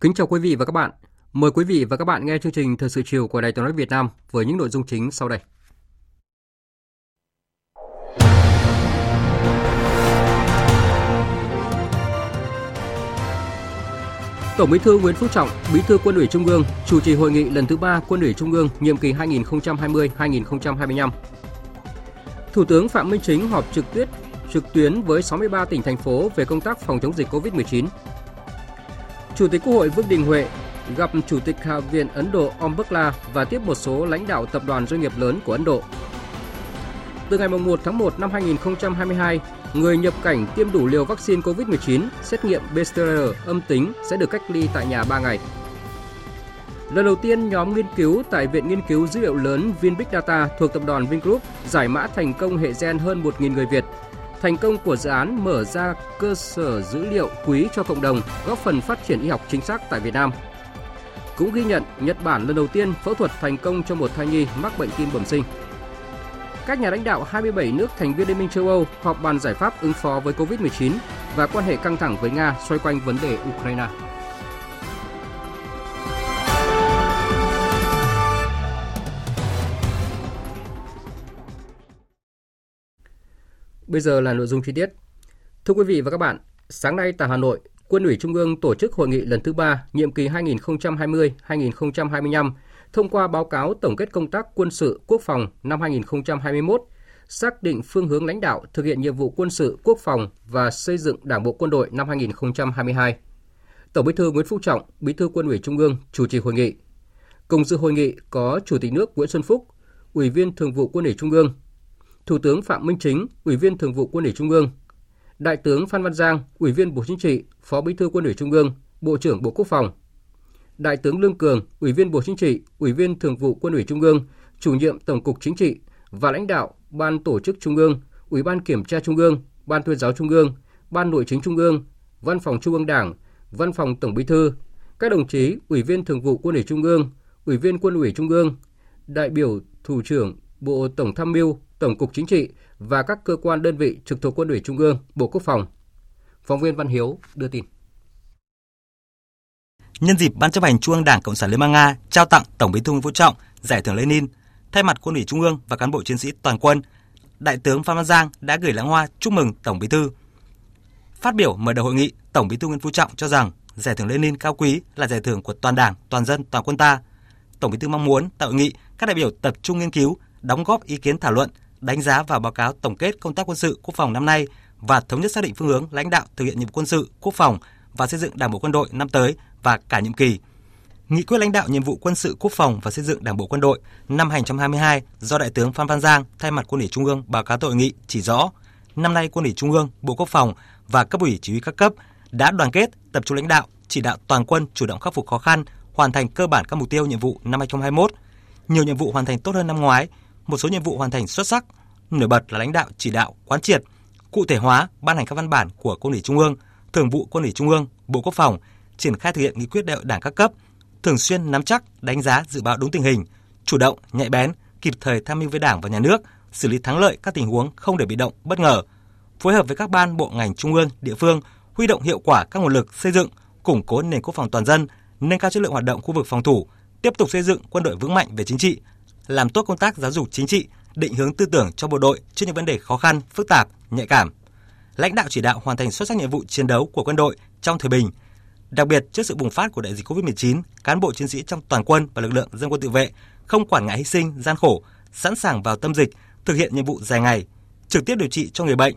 Kính chào quý vị và các bạn. Mời quý vị và các bạn nghe chương trình Thời sự chiều của Đài Tiếng nói Việt Nam với những nội dung chính sau đây. Tổng Bí thư Nguyễn Phú Trọng, Bí thư Quân ủy Trung ương, chủ trì hội nghị lần thứ 3 Quân ủy Trung ương nhiệm kỳ 2020-2025. Thủ tướng Phạm Minh Chính họp trực tiếp trực tuyến với 63 tỉnh thành phố về công tác phòng chống dịch COVID-19. Chủ tịch Quốc hội Vương Đình Huệ gặp Chủ tịch Hạ viện Ấn Độ Om Birla và tiếp một số lãnh đạo tập đoàn doanh nghiệp lớn của Ấn Độ. Từ ngày 1 tháng 1 năm 2022, người nhập cảnh tiêm đủ liều vaccine COVID-19 xét nghiệm PCR âm tính sẽ được cách ly tại nhà 3 ngày. Lần đầu tiên, nhóm nghiên cứu tại Viện Nghiên cứu Dữ liệu lớn VinBig Data thuộc tập đoàn Vingroup giải mã thành công hệ gen hơn 1.000 người Việt Thành công của dự án mở ra cơ sở dữ liệu quý cho cộng đồng, góp phần phát triển y học chính xác tại Việt Nam. Cũng ghi nhận Nhật Bản lần đầu tiên phẫu thuật thành công cho một thai nhi mắc bệnh tim bẩm sinh. Các nhà lãnh đạo 27 nước thành viên Liên minh châu Âu họp bàn giải pháp ứng phó với Covid-19 và quan hệ căng thẳng với Nga xoay quanh vấn đề Ukraine. Bây giờ là nội dung chi tiết. Thưa quý vị và các bạn, sáng nay tại Hà Nội, Quân ủy Trung ương tổ chức hội nghị lần thứ ba nhiệm kỳ 2020-2025, thông qua báo cáo tổng kết công tác quân sự quốc phòng năm 2021, xác định phương hướng lãnh đạo thực hiện nhiệm vụ quân sự quốc phòng và xây dựng Đảng bộ quân đội năm 2022. Tổng Bí thư Nguyễn Phú Trọng, Bí thư Quân ủy Trung ương chủ trì hội nghị. Cùng dự hội nghị có Chủ tịch nước Nguyễn Xuân Phúc, Ủy viên Thường vụ Quân ủy Trung ương, Thủ tướng Phạm Minh Chính, Ủy viên Thường vụ Quân ủy Trung ương, Đại tướng Phan Văn Giang, Ủy viên Bộ Chính trị, Phó Bí thư Quân ủy Trung ương, Bộ trưởng Bộ Quốc phòng, Đại tướng Lương Cường, Ủy viên Bộ Chính trị, Ủy viên Thường vụ Quân ủy Trung ương, Chủ nhiệm Tổng cục Chính trị và lãnh đạo Ban Tổ chức Trung ương, Ủy ban Kiểm tra Trung ương, Ban Tuyên giáo Trung ương, Ban Nội chính Trung ương, Văn phòng Trung ương Đảng, Văn phòng Tổng Bí thư, các đồng chí Ủy viên Thường vụ Quân ủy Trung ương, Ủy viên Quân ủy Trung ương, đại biểu Thủ trưởng Bộ Tổng tham mưu, Tổng cục Chính trị và các cơ quan đơn vị trực thuộc Quân ủy Trung ương, Bộ Quốc phòng. Phóng viên Văn Hiếu đưa tin. Nhân dịp Ban chấp hành Trung ương Đảng Cộng sản Liên bang Nga trao tặng Tổng Bí thư Nguyễn Phú Trọng giải thưởng Lenin, thay mặt Quân ủy Trung ương và cán bộ chiến sĩ toàn quân, Đại tướng Phan Văn Giang đã gửi lãng hoa chúc mừng Tổng Bí thư. Phát biểu mở đầu hội nghị, Tổng Bí thư Nguyễn Phú Trọng cho rằng giải thưởng Lenin cao quý là giải thưởng của toàn Đảng, toàn dân, toàn quân ta. Tổng Bí thư mong muốn tại hội nghị các đại biểu tập trung nghiên cứu, đóng góp ý kiến thảo luận, đánh giá và báo cáo tổng kết công tác quân sự quốc phòng năm nay và thống nhất xác định phương hướng lãnh đạo thực hiện nhiệm vụ quân sự quốc phòng và xây dựng Đảng bộ quân đội năm tới và cả nhiệm kỳ. Nghị quyết lãnh đạo nhiệm vụ quân sự quốc phòng và xây dựng Đảng bộ quân đội năm 2022 do Đại tướng Phan Văn Giang thay mặt Quân ủy Trung ương báo cáo tội nghị chỉ rõ, năm nay Quân ủy Trung ương, Bộ Quốc phòng và cấp ủy chỉ huy các cấp đã đoàn kết, tập trung lãnh đạo, chỉ đạo toàn quân chủ động khắc phục khó khăn, hoàn thành cơ bản các mục tiêu nhiệm vụ năm 2021. Nhiều nhiệm vụ hoàn thành tốt hơn năm ngoái, một số nhiệm vụ hoàn thành xuất sắc. Nổi bật là lãnh đạo chỉ đạo quán triệt, cụ thể hóa ban hành các văn bản của Quân ủy Trung ương, Thường vụ Quân ủy Trung ương, Bộ Quốc phòng triển khai thực hiện nghị quyết đại hội Đảng các cấp, thường xuyên nắm chắc, đánh giá dự báo đúng tình hình, chủ động, nhạy bén, kịp thời tham mưu với Đảng và Nhà nước, xử lý thắng lợi các tình huống không để bị động, bất ngờ, phối hợp với các ban bộ ngành trung ương, địa phương, huy động hiệu quả các nguồn lực xây dựng, củng cố nền quốc phòng toàn dân, nâng cao chất lượng hoạt động khu vực phòng thủ, tiếp tục xây dựng quân đội vững mạnh về chính trị, làm tốt công tác giáo dục chính trị, định hướng tư tưởng cho bộ đội trước những vấn đề khó khăn, phức tạp, nhạy cảm. Lãnh đạo chỉ đạo hoàn thành xuất sắc nhiệm vụ chiến đấu của quân đội trong thời bình. Đặc biệt trước sự bùng phát của đại dịch Covid-19, cán bộ chiến sĩ trong toàn quân và lực lượng dân quân tự vệ không quản ngại hy sinh, gian khổ, sẵn sàng vào tâm dịch, thực hiện nhiệm vụ dài ngày, trực tiếp điều trị cho người bệnh,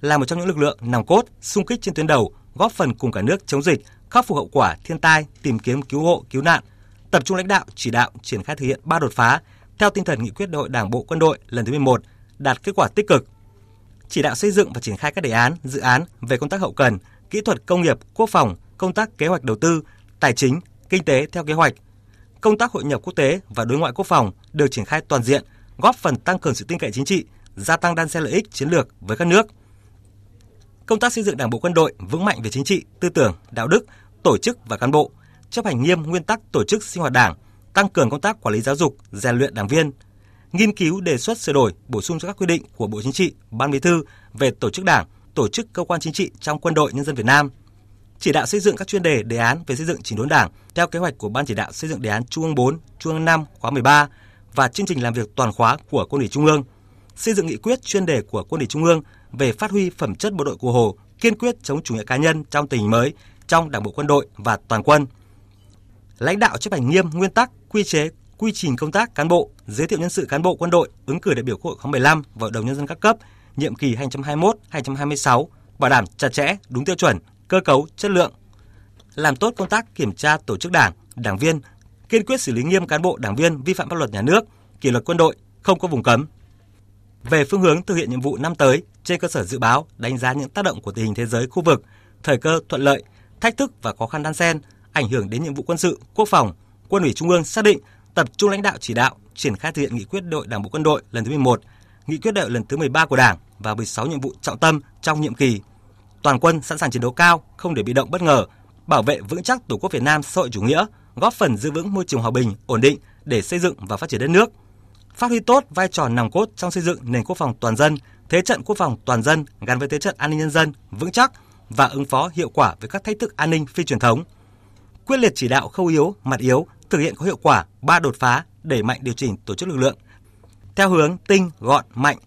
là một trong những lực lượng nòng cốt, sung kích trên tuyến đầu, góp phần cùng cả nước chống dịch, khắc phục hậu quả thiên tai, tìm kiếm cứu hộ, cứu nạn, tập trung lãnh đạo, chỉ đạo, triển khai thực hiện ba đột phá theo tinh thần nghị quyết Đại hội Đảng bộ Quân đội lần thứ 11 đạt kết quả tích cực. Chỉ đạo xây dựng và triển khai các đề án, dự án về công tác hậu cần, kỹ thuật công nghiệp, quốc phòng, công tác kế hoạch đầu tư, tài chính, kinh tế theo kế hoạch. Công tác hội nhập quốc tế và đối ngoại quốc phòng được triển khai toàn diện, góp phần tăng cường sự tin cậy chính trị, gia tăng đan xen lợi ích chiến lược với các nước. Công tác xây dựng Đảng bộ quân đội vững mạnh về chính trị, tư tưởng, đạo đức, tổ chức và cán bộ, chấp hành nghiêm nguyên tắc tổ chức sinh hoạt Đảng, tăng cường công tác quản lý giáo dục, rèn luyện đảng viên, nghiên cứu đề xuất sửa đổi, bổ sung cho các quy định của Bộ Chính trị, Ban Bí thư về tổ chức Đảng, tổ chức cơ quan chính trị trong quân đội nhân dân Việt Nam. Chỉ đạo xây dựng các chuyên đề đề án về xây dựng chỉnh đốn Đảng theo kế hoạch của Ban chỉ đạo xây dựng đề án Trung ương 4, Trung ương 5 khóa 13 và chương trình làm việc toàn khóa của Quân ủy Trung ương. Xây dựng nghị quyết chuyên đề của Quân ủy Trung ương về phát huy phẩm chất bộ đội cụ Hồ, kiên quyết chống chủ nghĩa cá nhân trong tình hình mới trong Đảng bộ quân đội và toàn quân. Lãnh đạo chấp hành nghiêm nguyên tắc, quy chế, quy trình công tác cán bộ, giới thiệu nhân sự cán bộ quân đội ứng cử đại biểu Quốc hội khóa 15 và Hội đồng nhân dân các cấp nhiệm kỳ 2021-2026 bảo đảm chặt chẽ, đúng tiêu chuẩn, cơ cấu, chất lượng. Làm tốt công tác kiểm tra tổ chức đảng, đảng viên, kiên quyết xử lý nghiêm cán bộ đảng viên vi phạm pháp luật nhà nước, kỷ luật quân đội, không có vùng cấm. Về phương hướng thực hiện nhiệm vụ năm tới, trên cơ sở dự báo, đánh giá những tác động của tình hình thế giới, khu vực, thời cơ thuận lợi, thách thức và khó khăn đan xen ảnh hưởng đến nhiệm vụ quân sự, quốc phòng, Quân ủy Trung ương xác định tập trung lãnh đạo chỉ đạo, triển khai thực hiện nghị quyết đội Đảng bộ quân đội lần thứ 11, nghị quyết đại lần thứ 13 của Đảng và 16 nhiệm vụ trọng tâm trong nhiệm kỳ. Toàn quân sẵn sàng chiến đấu cao, không để bị động bất ngờ, bảo vệ vững chắc Tổ quốc Việt Nam xã hội chủ nghĩa, góp phần giữ vững môi trường hòa bình, ổn định để xây dựng và phát triển đất nước. Phát huy tốt vai trò nòng cốt trong xây dựng nền quốc phòng toàn dân, thế trận quốc phòng toàn dân gắn với thế trận an ninh nhân dân vững chắc và ứng phó hiệu quả với các thách thức an ninh phi truyền thống. Quyết liệt chỉ đạo khâu yếu, mặt yếu, thực hiện có hiệu quả ba đột phá, đẩy mạnh điều chỉnh tổ chức lực lượng theo hướng tinh, gọn, mạnh,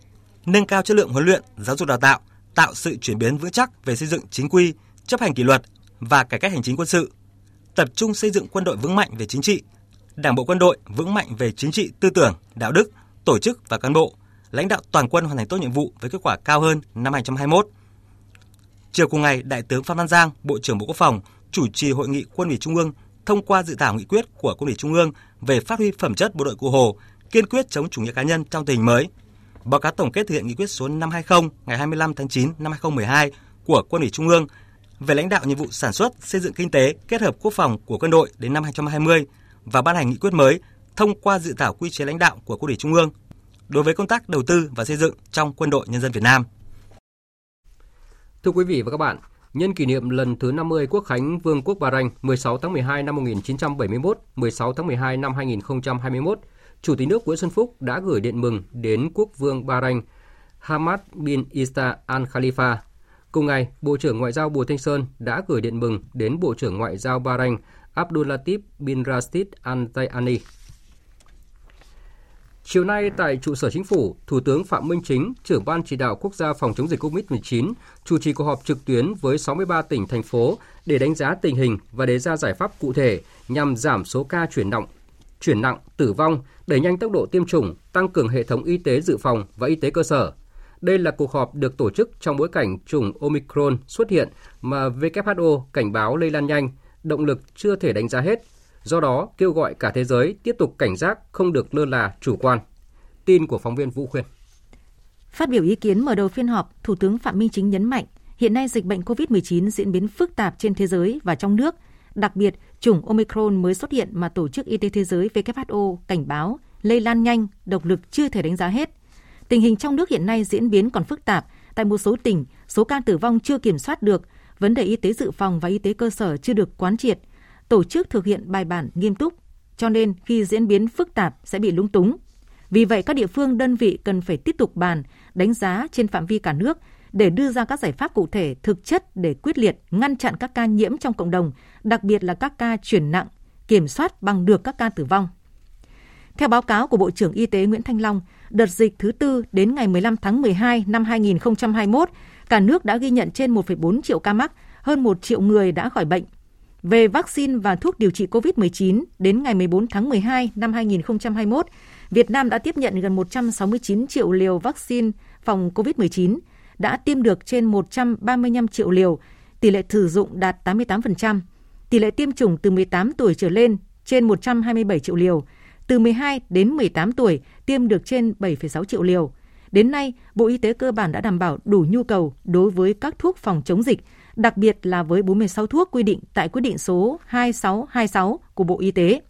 nâng cao chất lượng huấn luyện, giáo dục đào tạo, tạo sự chuyển biến vững chắc về xây dựng chính quy, chấp hành kỷ luật và cải cách hành chính quân sự, tập trung xây dựng quân đội vững mạnh về chính trị, Đảng bộ quân đội vững mạnh về chính trị, tư tưởng, đạo đức, tổ chức và cán bộ, lãnh đạo toàn quân hoàn thành tốt nhiệm vụ với kết quả cao hơn năm 2021. Chiều cùng ngày, Đại tướng Phan Văn Giang, Bộ trưởng Bộ Quốc phòng, chủ trì hội nghị Quân ủy Trung ương thông qua dự thảo nghị quyết của Quân ủy Trung ương về phát huy phẩm chất bộ đội cụ Hồ, kiên quyết chống chủ nghĩa cá nhân trong tình hình mới. Báo cáo tổng kết thực hiện nghị quyết số 520 ngày 25 tháng 9 năm 2012 của Quân ủy Trung ương về lãnh đạo nhiệm vụ sản xuất, xây dựng kinh tế kết hợp quốc phòng của quân đội đến năm 2020 và ban hành nghị quyết mới thông qua dự thảo quy chế lãnh đạo của Quân ủy Trung ương đối với công tác đầu tư và xây dựng trong quân đội nhân dân Việt Nam. Thưa quý vị và các bạn, nhân kỷ niệm lần thứ 50 Quốc khánh Vương quốc Bahrain 16 tháng 12 năm 1971, 16 tháng 12 năm 2021, Chủ tịch nước Nguyễn Xuân Phúc đã gửi điện mừng đến quốc vương Bahrain Hamad bin Isa Al Khalifa. Cùng ngày, Bộ trưởng Ngoại giao Bùi Thanh Sơn đã gửi điện mừng đến Bộ trưởng Ngoại giao Bahrain Abdulatif bin Rashid Al Tayani. Chiều nay tại trụ sở chính phủ, Thủ tướng Phạm Minh Chính, trưởng ban chỉ đạo quốc gia phòng chống dịch COVID-19, chủ trì cuộc họp trực tuyến với 63 tỉnh, thành phố để đánh giá tình hình và đề ra giải pháp cụ thể nhằm giảm số ca chuyển nặng, chuyển nặng, tử vong, đẩy nhanh tốc độ tiêm chủng, tăng cường hệ thống y tế dự phòng và y tế cơ sở. Đây là cuộc họp được tổ chức trong bối cảnh chủng Omicron xuất hiện mà WHO cảnh báo lây lan nhanh, động lực chưa thể đánh giá hết. Do đó, kêu gọi cả thế giới tiếp tục cảnh giác, không được lơ là, chủ quan. Tin của phóng viên Vũ Khuyên. Phát biểu ý kiến mở đầu phiên họp, Thủ tướng Phạm Minh Chính nhấn mạnh, hiện nay dịch bệnh COVID-19 diễn biến phức tạp trên thế giới và trong nước, Đặc biệt, chủng Omicron mới xuất hiện mà Tổ chức Y tế Thế giới WHO cảnh báo lây lan nhanh, độc lực chưa thể đánh giá hết. Tình hình trong nước hiện nay diễn biến còn phức tạp. Tại một số tỉnh, số ca tử vong chưa kiểm soát được, vấn đề y tế dự phòng và y tế cơ sở chưa được quán triệt, tổ chức thực hiện bài bản nghiêm túc, cho nên khi diễn biến phức tạp sẽ bị lúng túng. Vì vậy, các địa phương đơn vị cần phải tiếp tục bàn, đánh giá trên phạm vi cả nước để đưa ra các giải pháp cụ thể, thực chất để quyết liệt ngăn chặn các ca nhiễm trong cộng đồng, đặc biệt là các ca chuyển nặng, kiểm soát bằng được các ca tử vong. Theo báo cáo của Bộ trưởng Y tế Nguyễn Thanh Long, đợt dịch thứ tư đến ngày 15 tháng 12 năm 2021, cả nước đã ghi nhận trên 1,4 triệu ca mắc, hơn 1 triệu người đã khỏi bệnh. Về vaccine và thuốc điều trị COVID-19, đến ngày 14 tháng 12 năm 2021, Việt Nam đã tiếp nhận gần 169 triệu liều vaccine phòng COVID-19, đã tiêm được trên 135 triệu liều, tỷ lệ sử dụng đạt 88%. Tỷ lệ tiêm chủng từ 18 tuổi trở lên trên 127 triệu liều, từ 12 đến 18 tuổi tiêm được trên 7,6 triệu liều. Đến nay, Bộ Y tế cơ bản đã đảm bảo đủ nhu cầu đối với các thuốc phòng chống dịch, đặc biệt là với 46 thuốc quy định tại quyết định số 2626 của Bộ Y tế.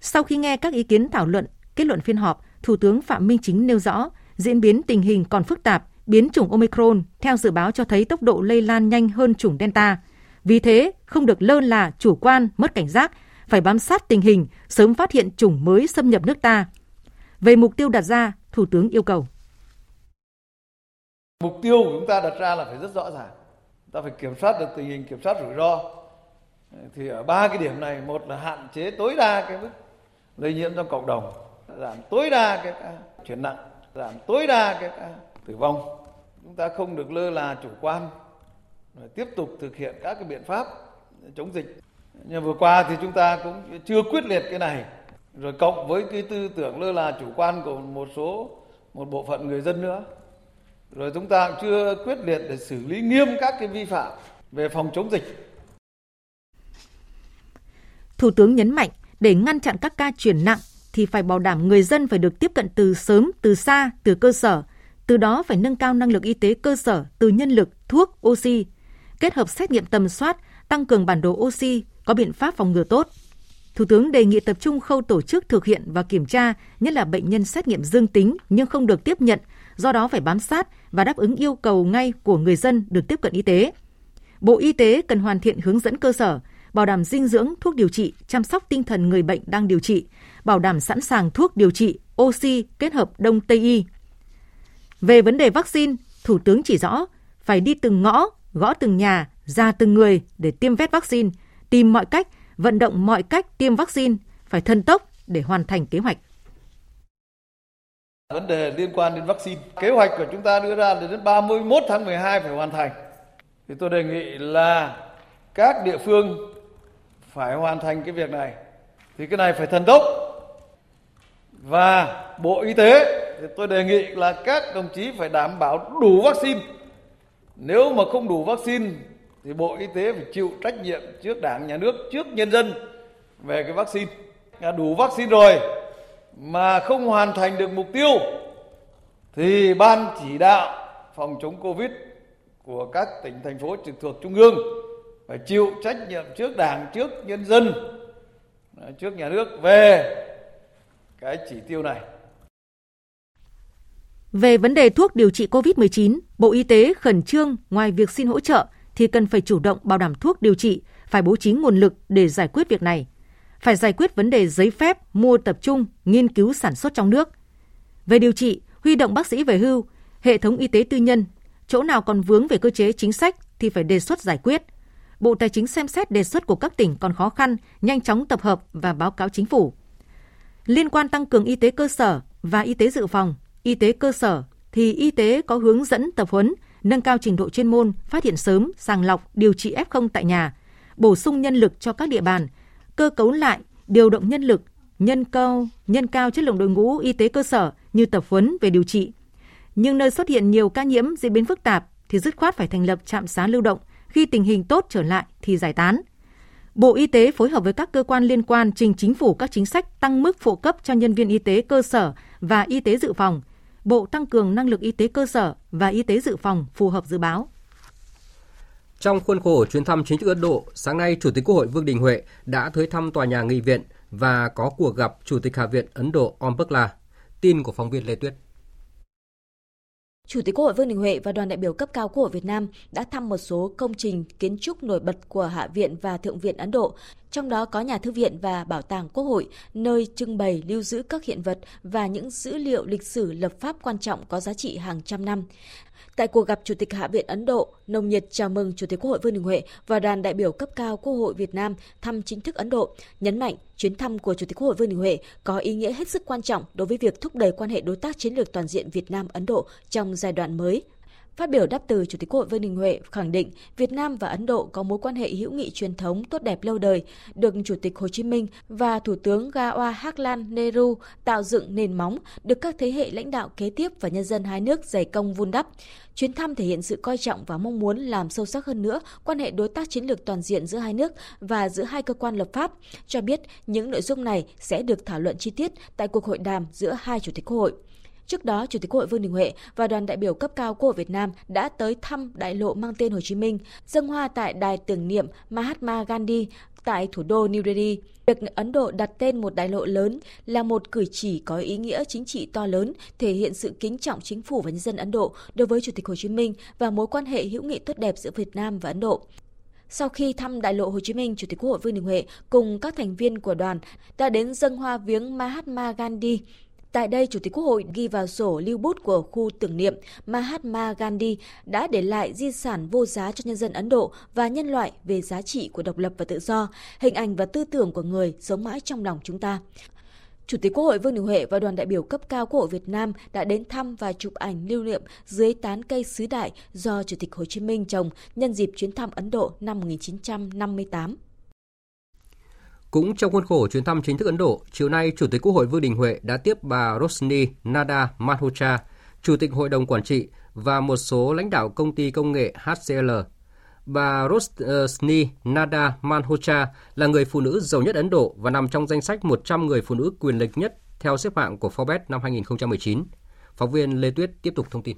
Sau khi nghe các ý kiến thảo luận, kết luận phiên họp, Thủ tướng Phạm Minh Chính nêu rõ, diễn biến tình hình còn phức tạp, biến chủng Omicron theo dự báo cho thấy tốc độ lây lan nhanh hơn chủng Delta. Vì thế, không được lơ là, chủ quan, mất cảnh giác, phải bám sát tình hình, sớm phát hiện chủng mới xâm nhập nước ta. Về mục tiêu đặt ra, Thủ tướng yêu cầu. Mục tiêu của chúng ta đặt ra là phải rất rõ ràng. Ta phải kiểm soát được tình hình, kiểm soát rủi ro. Thì ở ba cái điểm này, một là hạn chế tối đa cái mức lây nhiễm trong cộng đồng, giảm tối đa cái ca chuyển nặng, giảm tối đa cái ca tử vong. Chúng ta không được lơ là chủ quan, tiếp tục thực hiện các cái biện pháp chống dịch. Nhưng vừa qua thì chúng ta cũng chưa quyết liệt cái này, rồi cộng với cái tư tưởng lơ là chủ quan của một số một bộ phận người dân nữa rồi chúng ta cũng chưa quyết liệt để xử lý nghiêm các cái vi phạm về phòng chống dịch. Thủ tướng nhấn mạnh để ngăn chặn các ca chuyển nặng thì phải bảo đảm người dân phải được tiếp cận từ sớm, từ xa, từ cơ sở. Từ đó phải nâng cao năng lực y tế cơ sở từ nhân lực, thuốc, oxy, kết hợp xét nghiệm tầm soát, tăng cường bản đồ oxy, có biện pháp phòng ngừa tốt. Thủ tướng đề nghị tập trung khâu tổ chức thực hiện và kiểm tra, nhất là bệnh nhân xét nghiệm dương tính nhưng không được tiếp nhận, do đó phải bám sát và đáp ứng yêu cầu ngay của người dân được tiếp cận y tế. Bộ Y tế cần hoàn thiện hướng dẫn cơ sở, bảo đảm dinh dưỡng, thuốc điều trị, chăm sóc tinh thần người bệnh đang điều trị, bảo đảm sẵn sàng thuốc điều trị, oxy kết hợp Đông Tây y. Về vấn đề vaccine, Thủ tướng chỉ rõ phải đi từng ngõ, gõ từng nhà, ra từng người để tiêm vét vaccine, tìm mọi cách, vận động mọi cách tiêm vaccine, phải thần tốc để hoàn thành kế hoạch. Vấn đề liên quan đến vaccine, kế hoạch của chúng ta đưa ra là đến 31 tháng 12 phải hoàn thành. Thì tôi đề nghị là các địa phương phải hoàn thành cái việc này. Thì cái này phải thần tốc. Và Bộ Y tế thì tôi đề nghị là các đồng chí phải đảm bảo đủ vaccine. Nếu mà không đủ vaccine thì Bộ Y tế phải chịu trách nhiệm trước Đảng, Nhà nước, trước nhân dân về cái vaccine. Đủ vaccine rồi mà không hoàn thành được mục tiêu thì ban chỉ đạo phòng chống Covid của các tỉnh thành phố trực thuộc trung ương phải chịu trách nhiệm trước Đảng, trước nhân dân, à, trước nhà nước về cái chỉ tiêu này. Về vấn đề thuốc điều trị COVID-19, Bộ Y tế khẩn trương ngoài việc xin hỗ trợ thì cần phải chủ động bảo đảm thuốc điều trị, phải bố trí nguồn lực để giải quyết việc này phải giải quyết vấn đề giấy phép mua tập trung, nghiên cứu sản xuất trong nước. Về điều trị, huy động bác sĩ về hưu, hệ thống y tế tư nhân, chỗ nào còn vướng về cơ chế chính sách thì phải đề xuất giải quyết. Bộ Tài chính xem xét đề xuất của các tỉnh còn khó khăn, nhanh chóng tập hợp và báo cáo chính phủ. Liên quan tăng cường y tế cơ sở và y tế dự phòng, y tế cơ sở thì y tế có hướng dẫn tập huấn, nâng cao trình độ chuyên môn, phát hiện sớm, sàng lọc, điều trị F0 tại nhà, bổ sung nhân lực cho các địa bàn, cơ cấu lại, điều động nhân lực, nhân cao, nhân cao chất lượng đội ngũ y tế cơ sở như tập huấn về điều trị. Nhưng nơi xuất hiện nhiều ca nhiễm diễn biến phức tạp thì dứt khoát phải thành lập trạm xá lưu động, khi tình hình tốt trở lại thì giải tán. Bộ Y tế phối hợp với các cơ quan liên quan trình chính phủ các chính sách tăng mức phụ cấp cho nhân viên y tế cơ sở và y tế dự phòng. Bộ tăng cường năng lực y tế cơ sở và y tế dự phòng phù hợp dự báo. Trong khuôn khổ chuyến thăm chính thức Ấn Độ, sáng nay Chủ tịch Quốc hội Vương Đình Huệ đã tới thăm tòa nhà nghị viện và có cuộc gặp Chủ tịch Hạ viện Ấn Độ Om Birla. Tin của phóng viên Lê Tuyết. Chủ tịch Quốc hội Vương Đình Huệ và đoàn đại biểu cấp cao Quốc hội Việt Nam đã thăm một số công trình kiến trúc nổi bật của Hạ viện và Thượng viện Ấn Độ, trong đó có nhà thư viện và bảo tàng Quốc hội, nơi trưng bày lưu giữ các hiện vật và những dữ liệu lịch sử lập pháp quan trọng có giá trị hàng trăm năm. Tại cuộc gặp Chủ tịch Hạ viện Ấn Độ, nồng nhiệt chào mừng Chủ tịch Quốc hội Vương Đình Huệ và đoàn đại biểu cấp cao Quốc hội Việt Nam thăm chính thức Ấn Độ, nhấn mạnh chuyến thăm của Chủ tịch Quốc hội Vương Đình Huệ có ý nghĩa hết sức quan trọng đối với việc thúc đẩy quan hệ đối tác chiến lược toàn diện Việt Nam Ấn Độ trong giai đoạn mới. Phát biểu đáp từ, Chủ tịch Quốc hội Vương Đình Huệ khẳng định Việt Nam và Ấn Độ có mối quan hệ hữu nghị truyền thống tốt đẹp lâu đời, được Chủ tịch Hồ Chí Minh và Thủ tướng Jawaharlal Nehru tạo dựng nền móng, được các thế hệ lãnh đạo kế tiếp và nhân dân hai nước dày công vun đắp. Chuyến thăm thể hiện sự coi trọng và mong muốn làm sâu sắc hơn nữa quan hệ đối tác chiến lược toàn diện giữa hai nước và giữa hai cơ quan lập pháp, cho biết những nội dung này sẽ được thảo luận chi tiết tại cuộc hội đàm giữa hai chủ tịch Quốc hội. Trước đó, Chủ tịch Quốc hội Vương Đình Huệ và đoàn đại biểu cấp cao Quốc hội Việt Nam đã tới thăm đại lộ mang tên Hồ Chí Minh, dâng hoa tại đài tưởng niệm Mahatma Gandhi tại thủ đô New Delhi. Việc Ấn Độ đặt tên một đại lộ lớn là một cử chỉ có ý nghĩa chính trị to lớn, thể hiện sự kính trọng chính phủ và nhân dân Ấn Độ đối với Chủ tịch Hồ Chí Minh và mối quan hệ hữu nghị tốt đẹp giữa Việt Nam và Ấn Độ. Sau khi thăm đại lộ Hồ Chí Minh, Chủ tịch Quốc hội Vương Đình Huệ cùng các thành viên của đoàn đã đến dâng hoa viếng Mahatma Gandhi, Tại đây, Chủ tịch Quốc hội ghi vào sổ lưu bút của khu tưởng niệm Mahatma Gandhi đã để lại di sản vô giá cho nhân dân Ấn Độ và nhân loại về giá trị của độc lập và tự do, hình ảnh và tư tưởng của người sống mãi trong lòng chúng ta. Chủ tịch Quốc hội Vương Đình Huệ và đoàn đại biểu cấp cao Quốc hội Việt Nam đã đến thăm và chụp ảnh lưu niệm dưới tán cây sứ đại do Chủ tịch Hồ Chí Minh trồng nhân dịp chuyến thăm Ấn Độ năm 1958. Cũng trong khuôn khổ chuyến thăm chính thức Ấn Độ, chiều nay Chủ tịch Quốc hội Vương Đình Huệ đã tiếp bà Rosni Nada Malhotra, Chủ tịch Hội đồng Quản trị và một số lãnh đạo công ty công nghệ HCL. Bà Rosni Nada Malhotra là người phụ nữ giàu nhất Ấn Độ và nằm trong danh sách 100 người phụ nữ quyền lực nhất theo xếp hạng của Forbes năm 2019. Phóng viên Lê Tuyết tiếp tục thông tin.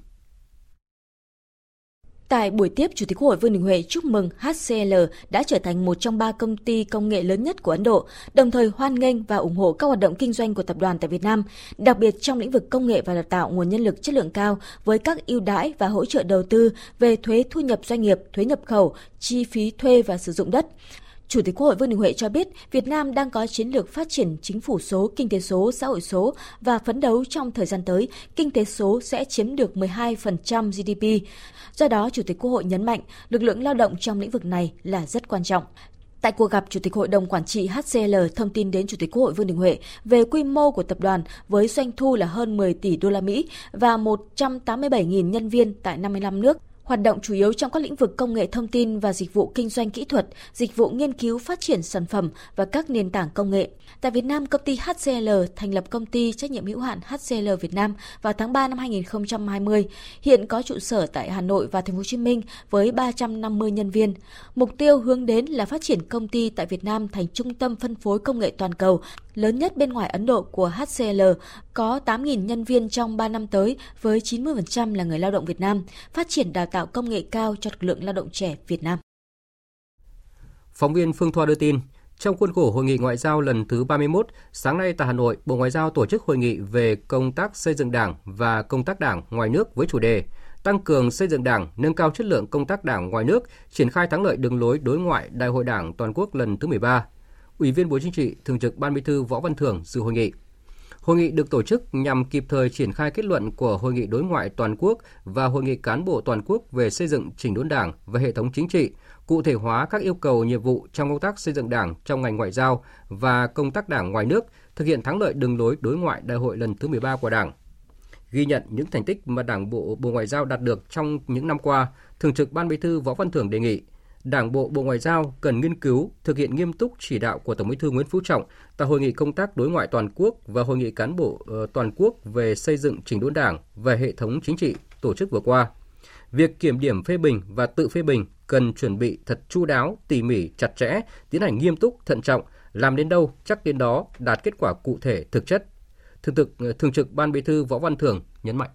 Tại buổi tiếp, Chủ tịch Quốc hội Vương Đình Huệ chúc mừng HCL đã trở thành một trong ba công ty công nghệ lớn nhất của Ấn Độ, đồng thời hoan nghênh và ủng hộ các hoạt động kinh doanh của tập đoàn tại Việt Nam, đặc biệt trong lĩnh vực công nghệ và đào tạo nguồn nhân lực chất lượng cao với các ưu đãi và hỗ trợ đầu tư về thuế thu nhập doanh nghiệp, thuế nhập khẩu, chi phí thuê và sử dụng đất. Chủ tịch Quốc hội Vương Đình Huệ cho biết Việt Nam đang có chiến lược phát triển chính phủ số, kinh tế số, xã hội số và phấn đấu trong thời gian tới, kinh tế số sẽ chiếm được 12% GDP. Do đó, Chủ tịch Quốc hội nhấn mạnh lực lượng lao động trong lĩnh vực này là rất quan trọng. Tại cuộc gặp, Chủ tịch Hội đồng Quản trị HCL thông tin đến Chủ tịch Quốc hội Vương Đình Huệ về quy mô của tập đoàn với doanh thu là hơn 10 tỷ đô la Mỹ và 187.000 nhân viên tại 55 nước hoạt động chủ yếu trong các lĩnh vực công nghệ thông tin và dịch vụ kinh doanh kỹ thuật, dịch vụ nghiên cứu phát triển sản phẩm và các nền tảng công nghệ. Tại Việt Nam, công ty HCL thành lập công ty trách nhiệm hữu hạn HCL Việt Nam vào tháng 3 năm 2020, hiện có trụ sở tại Hà Nội và Thành phố Hồ Chí Minh với 350 nhân viên. Mục tiêu hướng đến là phát triển công ty tại Việt Nam thành trung tâm phân phối công nghệ toàn cầu lớn nhất bên ngoài Ấn Độ của HCL, có 8.000 nhân viên trong 3 năm tới với 90% là người lao động Việt Nam, phát triển đào tạo công nghệ cao cho lực lượng lao động trẻ Việt Nam. Phóng viên Phương Thoa đưa tin, trong khuôn khổ hội nghị ngoại giao lần thứ 31, sáng nay tại Hà Nội, Bộ Ngoại giao tổ chức hội nghị về công tác xây dựng Đảng và công tác Đảng ngoài nước với chủ đề tăng cường xây dựng Đảng, nâng cao chất lượng công tác Đảng ngoài nước, triển khai thắng lợi đường lối đối ngoại Đại hội Đảng toàn quốc lần thứ 13 Ủy viên Bộ Chính trị, Thường trực Ban Bí thư Võ Văn Thưởng dự hội nghị. Hội nghị được tổ chức nhằm kịp thời triển khai kết luận của Hội nghị đối ngoại toàn quốc và Hội nghị cán bộ toàn quốc về xây dựng chỉnh đốn Đảng và hệ thống chính trị, cụ thể hóa các yêu cầu nhiệm vụ trong công tác xây dựng Đảng trong ngành ngoại giao và công tác Đảng ngoài nước, thực hiện thắng lợi đường lối đối ngoại đại hội lần thứ 13 của Đảng. Ghi nhận những thành tích mà Đảng bộ Bộ Ngoại giao đạt được trong những năm qua, Thường trực Ban Bí thư Võ Văn Thưởng đề nghị Đảng bộ Bộ Ngoại giao cần nghiên cứu, thực hiện nghiêm túc chỉ đạo của Tổng Bí thư Nguyễn Phú Trọng tại hội nghị công tác đối ngoại toàn quốc và hội nghị cán bộ ờ, toàn quốc về xây dựng chỉnh đốn Đảng và hệ thống chính trị tổ chức vừa qua. Việc kiểm điểm phê bình và tự phê bình cần chuẩn bị thật chu đáo, tỉ mỉ, chặt chẽ, tiến hành nghiêm túc, thận trọng, làm đến đâu chắc đến đó đạt kết quả cụ thể thực chất. Thường trực ờ, Thường trực Ban Bí thư Võ Văn Thưởng nhấn mạnh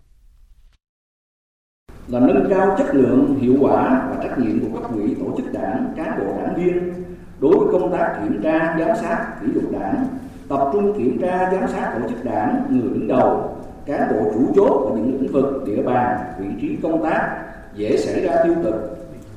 là nâng cao chất lượng, hiệu quả và trách nhiệm của cấp ủy tổ chức đảng, cán bộ đảng viên đối với công tác kiểm tra, giám sát, kỷ luật đảng, tập trung kiểm tra, giám sát tổ chức đảng, người đứng đầu, cán bộ chủ chốt ở những lĩnh vực, địa bàn, vị trí công tác dễ xảy ra tiêu cực.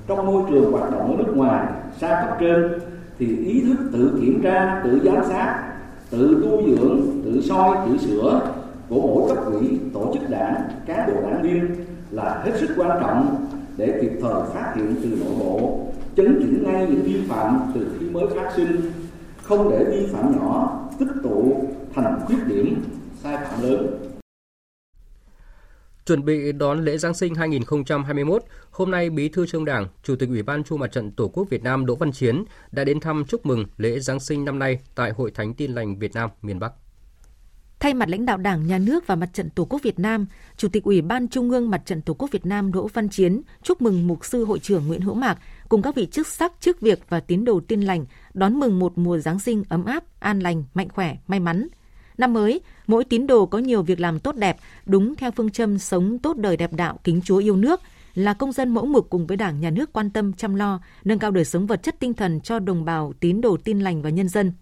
Trong môi trường hoạt động ở nước ngoài, xa cấp trên thì ý thức tự kiểm tra, tự giám sát, tự tu dưỡng, tự soi, tự sửa của mỗi cấp ủy, tổ chức đảng, cán bộ đảng viên là hết sức quan trọng để kịp thời phát hiện từ nội bộ, chấn chỉnh ngay những vi phạm từ khi mới phát sinh, không để vi phạm nhỏ tích tụ thành khuyết điểm, sai phạm lớn. Chuẩn bị đón lễ Giáng sinh 2021, hôm nay Bí thư Trung Đảng, Chủ tịch Ủy ban Trung mặt trận Tổ quốc Việt Nam Đỗ Văn Chiến đã đến thăm chúc mừng lễ Giáng sinh năm nay tại Hội Thánh Tin lành Việt Nam miền Bắc. Thay mặt lãnh đạo Đảng, Nhà nước và Mặt trận Tổ quốc Việt Nam, Chủ tịch Ủy ban Trung ương Mặt trận Tổ quốc Việt Nam Đỗ Văn Chiến chúc mừng Mục sư Hội trưởng Nguyễn Hữu Mạc cùng các vị chức sắc, chức việc và tín đồ tin lành đón mừng một mùa Giáng sinh ấm áp, an lành, mạnh khỏe, may mắn. Năm mới, mỗi tín đồ có nhiều việc làm tốt đẹp, đúng theo phương châm sống tốt đời đẹp đạo, kính Chúa yêu nước, là công dân mẫu mực cùng với Đảng, Nhà nước quan tâm chăm lo, nâng cao đời sống vật chất tinh thần cho đồng bào tín đồ tin lành và nhân dân.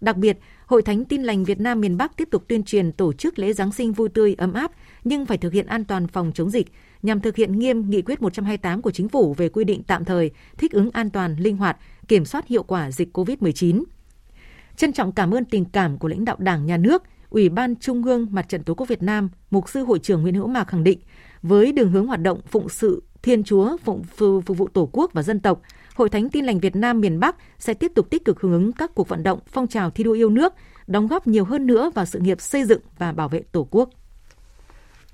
Đặc biệt, Hội Thánh Tin lành Việt Nam miền Bắc tiếp tục tuyên truyền tổ chức lễ Giáng sinh vui tươi, ấm áp, nhưng phải thực hiện an toàn phòng chống dịch, nhằm thực hiện nghiêm nghị quyết 128 của Chính phủ về quy định tạm thời, thích ứng an toàn, linh hoạt, kiểm soát hiệu quả dịch COVID-19. Trân trọng cảm ơn tình cảm của lãnh đạo Đảng, Nhà nước, Ủy ban Trung ương Mặt trận Tổ quốc Việt Nam, Mục sư Hội trưởng Nguyễn Hữu Mạc khẳng định, với đường hướng hoạt động phụng sự Thiên Chúa, phụng phục vụ Tổ quốc và dân tộc, Hội Thánh Tin lành Việt Nam miền Bắc sẽ tiếp tục tích cực hưởng ứng các cuộc vận động phong trào thi đua yêu nước, đóng góp nhiều hơn nữa vào sự nghiệp xây dựng và bảo vệ Tổ quốc.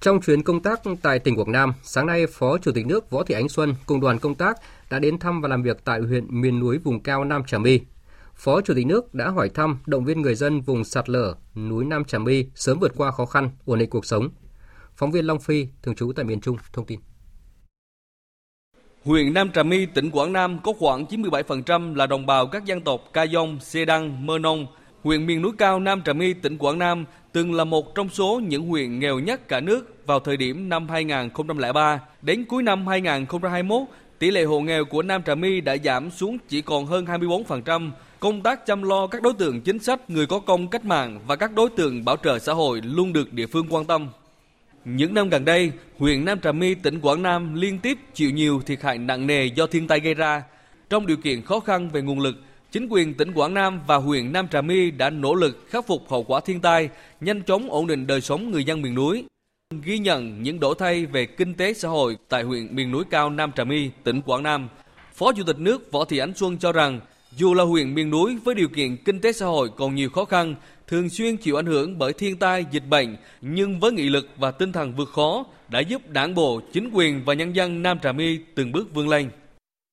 Trong chuyến công tác tại tỉnh Quảng Nam, sáng nay Phó Chủ tịch nước Võ Thị Ánh Xuân cùng đoàn công tác đã đến thăm và làm việc tại huyện miền núi vùng cao Nam Trà My. Phó Chủ tịch nước đã hỏi thăm, động viên người dân vùng sạt lở núi Nam Trà My sớm vượt qua khó khăn, ổn định cuộc sống. Phóng viên Long Phi, thường trú tại miền Trung, thông tin. Huyện Nam Trà My, tỉnh Quảng Nam có khoảng 97% là đồng bào các dân tộc Ca Dông, Xê Đăng, Mơ Nông. Huyện miền núi cao Nam Trà My, tỉnh Quảng Nam từng là một trong số những huyện nghèo nhất cả nước vào thời điểm năm 2003. Đến cuối năm 2021, tỷ lệ hộ nghèo của Nam Trà My đã giảm xuống chỉ còn hơn 24%. Công tác chăm lo các đối tượng chính sách, người có công cách mạng và các đối tượng bảo trợ xã hội luôn được địa phương quan tâm. Những năm gần đây, huyện Nam Trà My, tỉnh Quảng Nam liên tiếp chịu nhiều thiệt hại nặng nề do thiên tai gây ra. Trong điều kiện khó khăn về nguồn lực, chính quyền tỉnh Quảng Nam và huyện Nam Trà My đã nỗ lực khắc phục hậu quả thiên tai, nhanh chóng ổn định đời sống người dân miền núi. Ghi nhận những đổi thay về kinh tế xã hội tại huyện miền núi cao Nam Trà My, tỉnh Quảng Nam. Phó Chủ tịch nước Võ Thị Ánh Xuân cho rằng, dù là huyện miền núi với điều kiện kinh tế xã hội còn nhiều khó khăn, thường xuyên chịu ảnh hưởng bởi thiên tai, dịch bệnh, nhưng với nghị lực và tinh thần vượt khó đã giúp đảng bộ, chính quyền và nhân dân Nam Trà My từng bước vươn lên.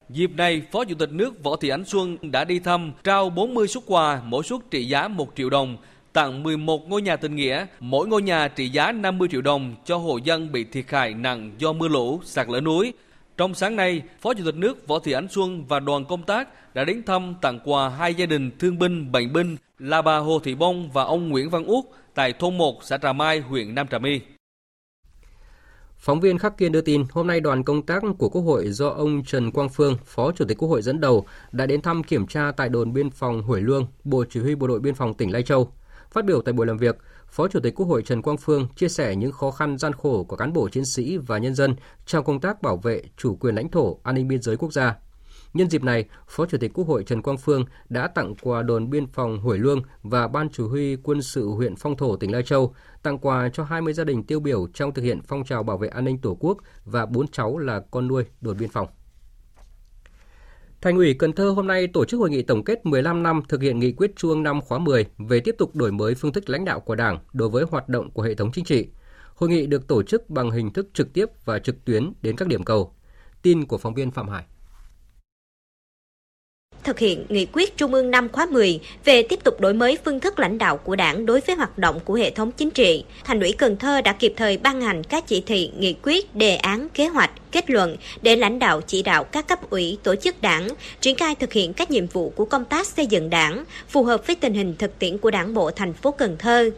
Dịp này, Phó Chủ tịch nước Võ Thị Ánh Xuân đã đi thăm trao 40 xuất quà, mỗi suất trị giá 1 triệu đồng, tặng 11 ngôi nhà tình nghĩa, mỗi ngôi nhà trị giá 50 triệu đồng cho hộ dân bị thiệt hại nặng do mưa lũ, sạt lở núi. Trong sáng nay, Phó Chủ tịch nước Võ Thị Ánh Xuân và đoàn công tác đã đến thăm tặng quà hai gia đình thương binh, bệnh binh là bà Hồ Thị Bông và ông Nguyễn Văn Út tại thôn 1 xã Trà Mai, huyện Nam Trà My. Phóng viên Khắc Kiên đưa tin, hôm nay đoàn công tác của Quốc hội do ông Trần Quang Phương, Phó Chủ tịch Quốc hội dẫn đầu, đã đến thăm kiểm tra tại đồn biên phòng Hủy Lương, Bộ Chỉ huy Bộ đội Biên phòng tỉnh Lai Châu. Phát biểu tại buổi làm việc, Phó Chủ tịch Quốc hội Trần Quang Phương chia sẻ những khó khăn gian khổ của cán bộ chiến sĩ và nhân dân trong công tác bảo vệ chủ quyền lãnh thổ, an ninh biên giới quốc gia. Nhân dịp này, Phó Chủ tịch Quốc hội Trần Quang Phương đã tặng quà đồn biên phòng Hủy Lương và Ban Chủ huy quân sự huyện Phong Thổ tỉnh Lai Châu, tặng quà cho 20 gia đình tiêu biểu trong thực hiện phong trào bảo vệ an ninh Tổ quốc và bốn cháu là con nuôi đồn biên phòng. Thành ủy Cần Thơ hôm nay tổ chức hội nghị tổng kết 15 năm thực hiện nghị quyết Trung ương năm khóa 10 về tiếp tục đổi mới phương thức lãnh đạo của Đảng đối với hoạt động của hệ thống chính trị. Hội nghị được tổ chức bằng hình thức trực tiếp và trực tuyến đến các điểm cầu. Tin của phóng viên Phạm Hải thực hiện nghị quyết Trung ương năm khóa 10 về tiếp tục đổi mới phương thức lãnh đạo của đảng đối với hoạt động của hệ thống chính trị, Thành ủy Cần Thơ đã kịp thời ban hành các chỉ thị, nghị quyết, đề án, kế hoạch, kết luận để lãnh đạo chỉ đạo các cấp ủy, tổ chức đảng triển khai thực hiện các nhiệm vụ của công tác xây dựng đảng phù hợp với tình hình thực tiễn của đảng bộ thành phố Cần Thơ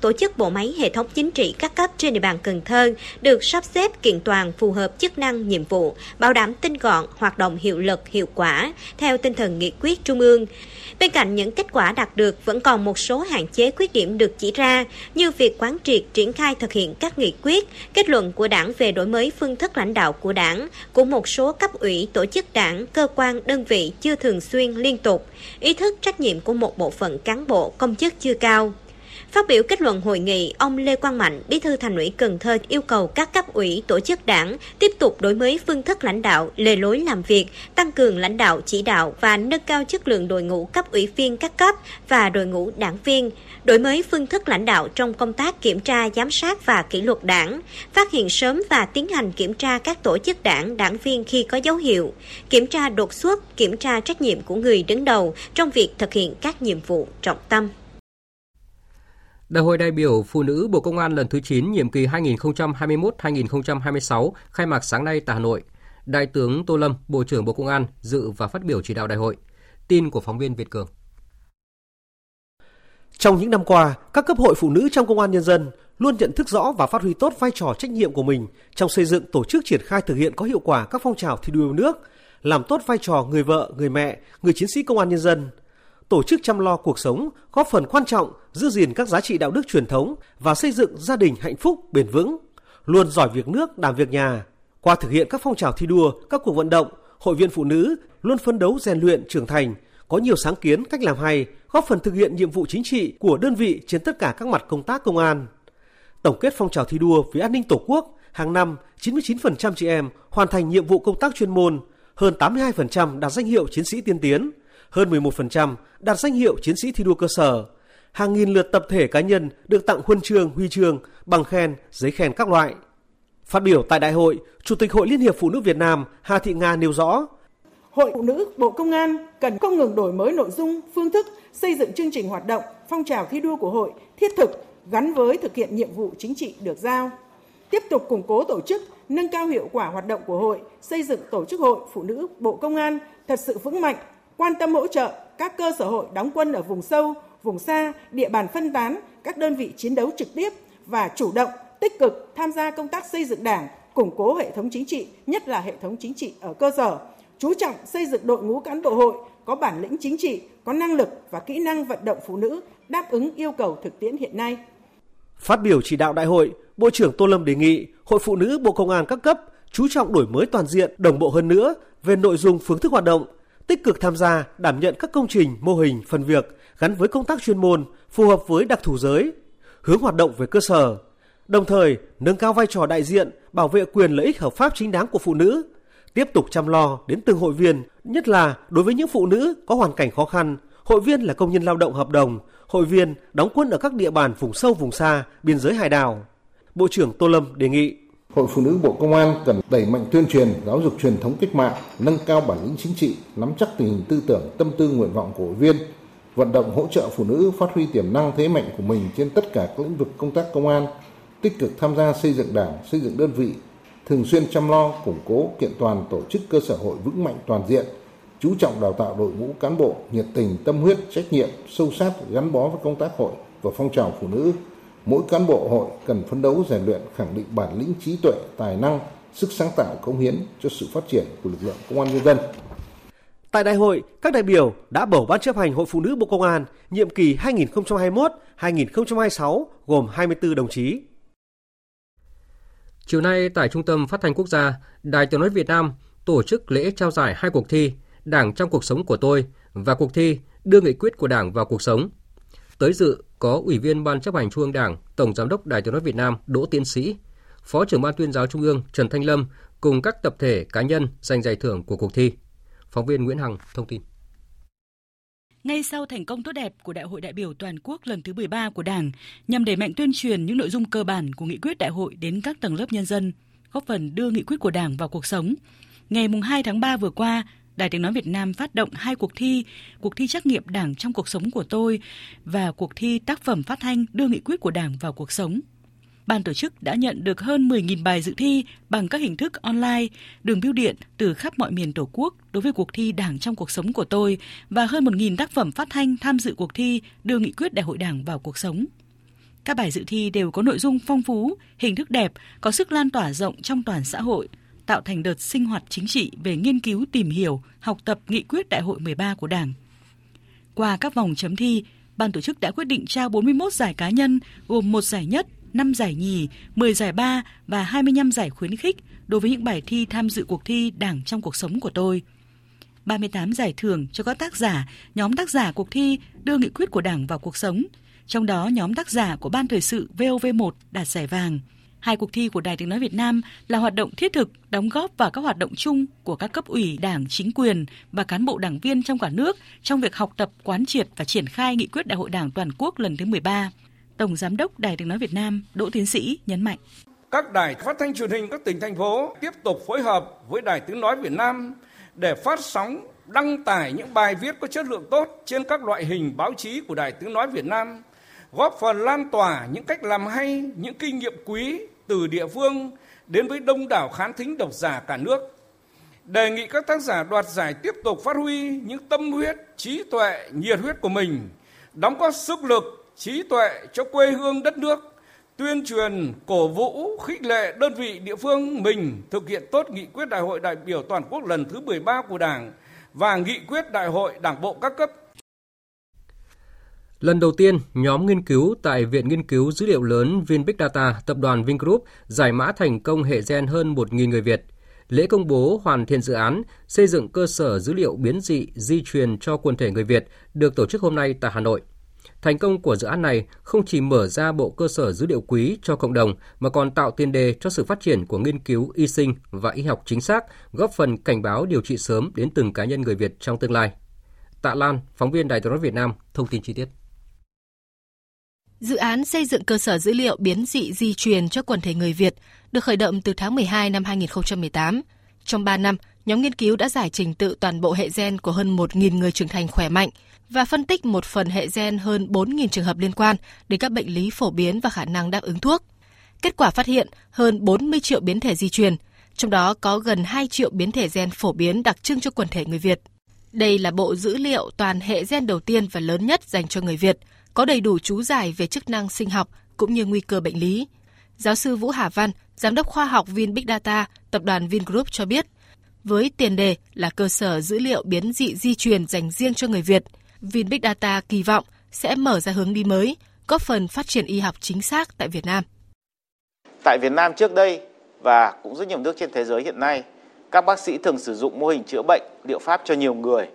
tổ chức bộ máy hệ thống chính trị các cấp trên địa bàn Cần Thơ được sắp xếp kiện toàn phù hợp chức năng, nhiệm vụ, bảo đảm tinh gọn, hoạt động hiệu lực, hiệu quả theo tinh thần nghị quyết Trung ương. Bên cạnh những kết quả đạt được, vẫn còn một số hạn chế khuyết điểm được chỉ ra, như việc quán triệt triển khai thực hiện các nghị quyết, kết luận của đảng về đổi mới phương thức lãnh đạo của đảng, của một số cấp ủy, tổ chức đảng, cơ quan, đơn vị chưa thường xuyên liên tục, ý thức trách nhiệm của một bộ phận cán bộ, công chức chưa cao. Phát biểu kết luận hội nghị, ông Lê Quang Mạnh, Bí thư Thành ủy Cần Thơ yêu cầu các cấp ủy tổ chức đảng tiếp tục đổi mới phương thức lãnh đạo, lề lối làm việc, tăng cường lãnh đạo chỉ đạo và nâng cao chất lượng đội ngũ cấp ủy viên các cấp và đội ngũ đảng viên, đổi mới phương thức lãnh đạo trong công tác kiểm tra, giám sát và kỷ luật đảng, phát hiện sớm và tiến hành kiểm tra các tổ chức đảng, đảng viên khi có dấu hiệu, kiểm tra đột xuất, kiểm tra trách nhiệm của người đứng đầu trong việc thực hiện các nhiệm vụ trọng tâm. Đại hội đại biểu Phụ nữ Bộ Công an lần thứ 9 nhiệm kỳ 2021-2026 khai mạc sáng nay tại Hà Nội. Đại tướng Tô Lâm, Bộ trưởng Bộ Công an dự và phát biểu chỉ đạo đại hội. Tin của phóng viên Việt Cường. Trong những năm qua, các cấp hội phụ nữ trong công an nhân dân luôn nhận thức rõ và phát huy tốt vai trò trách nhiệm của mình trong xây dựng tổ chức triển khai thực hiện có hiệu quả các phong trào thi đua yêu nước, làm tốt vai trò người vợ, người mẹ, người chiến sĩ công an nhân dân, tổ chức chăm lo cuộc sống, góp phần quan trọng giữ gìn các giá trị đạo đức truyền thống và xây dựng gia đình hạnh phúc bền vững, luôn giỏi việc nước, đảm việc nhà. Qua thực hiện các phong trào thi đua, các cuộc vận động, hội viên phụ nữ luôn phấn đấu rèn luyện trưởng thành, có nhiều sáng kiến, cách làm hay, góp phần thực hiện nhiệm vụ chính trị của đơn vị trên tất cả các mặt công tác công an. Tổng kết phong trào thi đua vì an ninh Tổ quốc, hàng năm 99% chị em hoàn thành nhiệm vụ công tác chuyên môn, hơn 82% đạt danh hiệu chiến sĩ tiên tiến, hơn 11% đạt danh hiệu chiến sĩ thi đua cơ sở. Hàng nghìn lượt tập thể cá nhân được tặng huân chương, huy chương, bằng khen, giấy khen các loại. Phát biểu tại đại hội, Chủ tịch Hội Liên hiệp Phụ nữ Việt Nam Hà Thị Nga nêu rõ, Hội Phụ nữ Bộ Công an cần không ngừng đổi mới nội dung, phương thức, xây dựng chương trình hoạt động, phong trào thi đua của hội thiết thực gắn với thực hiện nhiệm vụ chính trị được giao. Tiếp tục củng cố tổ chức, nâng cao hiệu quả hoạt động của hội, xây dựng tổ chức hội phụ nữ Bộ Công an thật sự vững mạnh, quan tâm hỗ trợ các cơ sở hội đóng quân ở vùng sâu, vùng xa, địa bàn phân tán, các đơn vị chiến đấu trực tiếp và chủ động, tích cực tham gia công tác xây dựng Đảng, củng cố hệ thống chính trị, nhất là hệ thống chính trị ở cơ sở, chú trọng xây dựng đội ngũ cán bộ hội có bản lĩnh chính trị, có năng lực và kỹ năng vận động phụ nữ đáp ứng yêu cầu thực tiễn hiện nay. Phát biểu chỉ đạo đại hội, Bộ trưởng Tô Lâm đề nghị Hội Phụ nữ Bộ Công an các cấp chú trọng đổi mới toàn diện, đồng bộ hơn nữa về nội dung phương thức hoạt động, tích cực tham gia đảm nhận các công trình, mô hình, phần việc gắn với công tác chuyên môn phù hợp với đặc thù giới, hướng hoạt động về cơ sở, đồng thời nâng cao vai trò đại diện, bảo vệ quyền lợi ích hợp pháp chính đáng của phụ nữ, tiếp tục chăm lo đến từng hội viên, nhất là đối với những phụ nữ có hoàn cảnh khó khăn, hội viên là công nhân lao động hợp đồng, hội viên đóng quân ở các địa bàn vùng sâu vùng xa, biên giới hải đảo. Bộ trưởng Tô Lâm đề nghị Hội Phụ nữ Bộ Công an cần đẩy mạnh tuyên truyền, giáo dục truyền thống cách mạng, nâng cao bản lĩnh chính trị, nắm chắc tình hình tư tưởng, tâm tư nguyện vọng của hội viên, vận động hỗ trợ phụ nữ phát huy tiềm năng thế mạnh của mình trên tất cả các lĩnh vực công tác công an, tích cực tham gia xây dựng đảng, xây dựng đơn vị, thường xuyên chăm lo, củng cố, kiện toàn tổ chức cơ sở hội vững mạnh toàn diện, chú trọng đào tạo đội ngũ cán bộ nhiệt tình, tâm huyết, trách nhiệm, sâu sát gắn bó với công tác hội và phong trào phụ nữ. Mỗi cán bộ hội cần phấn đấu rèn luyện khẳng định bản lĩnh trí tuệ, tài năng, sức sáng tạo cống hiến cho sự phát triển của lực lượng công an nhân dân. Tại đại hội, các đại biểu đã bầu Ban chấp hành Hội Phụ nữ Bộ Công an nhiệm kỳ 2021-2026 gồm 24 đồng chí. Chiều nay tại Trung tâm Phát thanh Quốc gia, Đài Tiếng nói Việt Nam tổ chức lễ trao giải hai cuộc thi Đảng trong cuộc sống của tôi và cuộc thi Đưa nghị quyết của Đảng vào cuộc sống. Tới dự có Ủy viên Ban chấp hành Trung ương Đảng, Tổng Giám đốc Đài Tiếng nói Việt Nam Đỗ Tiến Sĩ, Phó trưởng Ban tuyên giáo Trung ương Trần Thanh Lâm cùng các tập thể cá nhân giành giải thưởng của cuộc thi. Phóng viên Nguyễn Hằng thông tin. Ngay sau thành công tốt đẹp của Đại hội đại biểu toàn quốc lần thứ 13 của Đảng, nhằm đẩy mạnh tuyên truyền những nội dung cơ bản của nghị quyết đại hội đến các tầng lớp nhân dân, góp phần đưa nghị quyết của Đảng vào cuộc sống. Ngày 2 tháng 3 vừa qua, Đài Tiếng Nói Việt Nam phát động hai cuộc thi, cuộc thi trắc nghiệm Đảng trong cuộc sống của tôi và cuộc thi tác phẩm phát thanh đưa nghị quyết của Đảng vào cuộc sống. Ban tổ chức đã nhận được hơn 10.000 bài dự thi bằng các hình thức online, đường bưu điện từ khắp mọi miền Tổ quốc đối với cuộc thi Đảng trong cuộc sống của tôi và hơn 1.000 tác phẩm phát thanh tham dự cuộc thi đưa nghị quyết đại hội Đảng vào cuộc sống. Các bài dự thi đều có nội dung phong phú, hình thức đẹp, có sức lan tỏa rộng trong toàn xã hội, tạo thành đợt sinh hoạt chính trị về nghiên cứu tìm hiểu, học tập nghị quyết đại hội 13 của Đảng. Qua các vòng chấm thi, ban tổ chức đã quyết định trao 41 giải cá nhân gồm một giải nhất, 5 giải nhì, 10 giải ba và 25 giải khuyến khích đối với những bài thi tham dự cuộc thi Đảng trong cuộc sống của tôi. 38 giải thưởng cho các tác giả, nhóm tác giả cuộc thi đưa nghị quyết của Đảng vào cuộc sống, trong đó nhóm tác giả của Ban Thời sự VOV1 đạt giải vàng. Hai cuộc thi của Đài Tiếng Nói Việt Nam là hoạt động thiết thực, đóng góp vào các hoạt động chung của các cấp ủy đảng, chính quyền và cán bộ đảng viên trong cả nước trong việc học tập, quán triệt và triển khai nghị quyết Đại hội Đảng toàn quốc lần thứ 13. Tổng Giám đốc Đài Tiếng Nói Việt Nam Đỗ Tiến Sĩ nhấn mạnh. Các đài phát thanh truyền hình các tỉnh, thành phố tiếp tục phối hợp với Đài Tiếng Nói Việt Nam để phát sóng, đăng tải những bài viết có chất lượng tốt trên các loại hình báo chí của Đài Tiếng Nói Việt Nam, góp phần lan tỏa những cách làm hay, những kinh nghiệm quý từ địa phương đến với đông đảo khán thính độc giả cả nước. Đề nghị các tác giả đoạt giải tiếp tục phát huy những tâm huyết, trí tuệ, nhiệt huyết của mình, đóng góp sức lực, trí tuệ cho quê hương đất nước, tuyên truyền, cổ vũ, khích lệ đơn vị địa phương mình thực hiện tốt nghị quyết Đại hội đại biểu toàn quốc lần thứ 13 của Đảng và nghị quyết Đại hội Đảng bộ các cấp Lần đầu tiên, nhóm nghiên cứu tại Viện Nghiên cứu Dữ liệu lớn VinBig Data, tập đoàn Vingroup giải mã thành công hệ gen hơn 1.000 người Việt. Lễ công bố hoàn thiện dự án xây dựng cơ sở dữ liệu biến dị di truyền cho quần thể người Việt được tổ chức hôm nay tại Hà Nội. Thành công của dự án này không chỉ mở ra bộ cơ sở dữ liệu quý cho cộng đồng mà còn tạo tiền đề cho sự phát triển của nghiên cứu y sinh và y học chính xác, góp phần cảnh báo điều trị sớm đến từng cá nhân người Việt trong tương lai. Tạ Lan, phóng viên Đài tiếng nói Việt Nam, thông tin chi tiết. Dự án xây dựng cơ sở dữ liệu biến dị di truyền cho quần thể người Việt được khởi động từ tháng 12 năm 2018. Trong 3 năm, nhóm nghiên cứu đã giải trình tự toàn bộ hệ gen của hơn 1.000 người trưởng thành khỏe mạnh và phân tích một phần hệ gen hơn 4.000 trường hợp liên quan đến các bệnh lý phổ biến và khả năng đáp ứng thuốc. Kết quả phát hiện hơn 40 triệu biến thể di truyền, trong đó có gần 2 triệu biến thể gen phổ biến đặc trưng cho quần thể người Việt. Đây là bộ dữ liệu toàn hệ gen đầu tiên và lớn nhất dành cho người Việt – có đầy đủ chú giải về chức năng sinh học cũng như nguy cơ bệnh lý. Giáo sư Vũ Hà Văn, giám đốc khoa học Vin Big Data, tập đoàn Vingroup cho biết, với tiền đề là cơ sở dữ liệu biến dị di truyền dành riêng cho người Việt, Vin Big Data kỳ vọng sẽ mở ra hướng đi mới, góp phần phát triển y học chính xác tại Việt Nam. Tại Việt Nam trước đây và cũng rất nhiều nước trên thế giới hiện nay, các bác sĩ thường sử dụng mô hình chữa bệnh, liệu pháp cho nhiều người,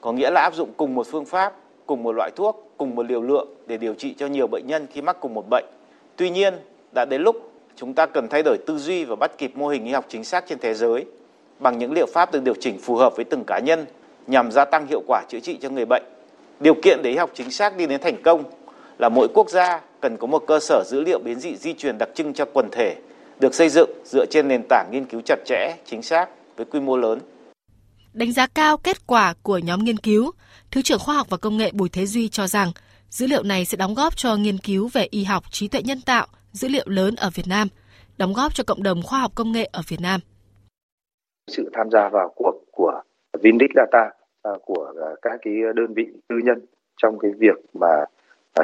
có nghĩa là áp dụng cùng một phương pháp, cùng một loại thuốc cùng một liều lượng để điều trị cho nhiều bệnh nhân khi mắc cùng một bệnh. Tuy nhiên, đã đến lúc chúng ta cần thay đổi tư duy và bắt kịp mô hình y học chính xác trên thế giới bằng những liệu pháp được điều chỉnh phù hợp với từng cá nhân nhằm gia tăng hiệu quả chữa trị cho người bệnh. Điều kiện để y học chính xác đi đến thành công là mỗi quốc gia cần có một cơ sở dữ liệu biến dị di truyền đặc trưng cho quần thể được xây dựng dựa trên nền tảng nghiên cứu chặt chẽ, chính xác với quy mô lớn. Đánh giá cao kết quả của nhóm nghiên cứu, Thứ trưởng Khoa học và Công nghệ Bùi Thế Duy cho rằng dữ liệu này sẽ đóng góp cho nghiên cứu về y học trí tuệ nhân tạo, dữ liệu lớn ở Việt Nam, đóng góp cho cộng đồng khoa học công nghệ ở Việt Nam. Sự tham gia vào cuộc của Vindic Data à, của à, các cái đơn vị tư nhân trong cái việc mà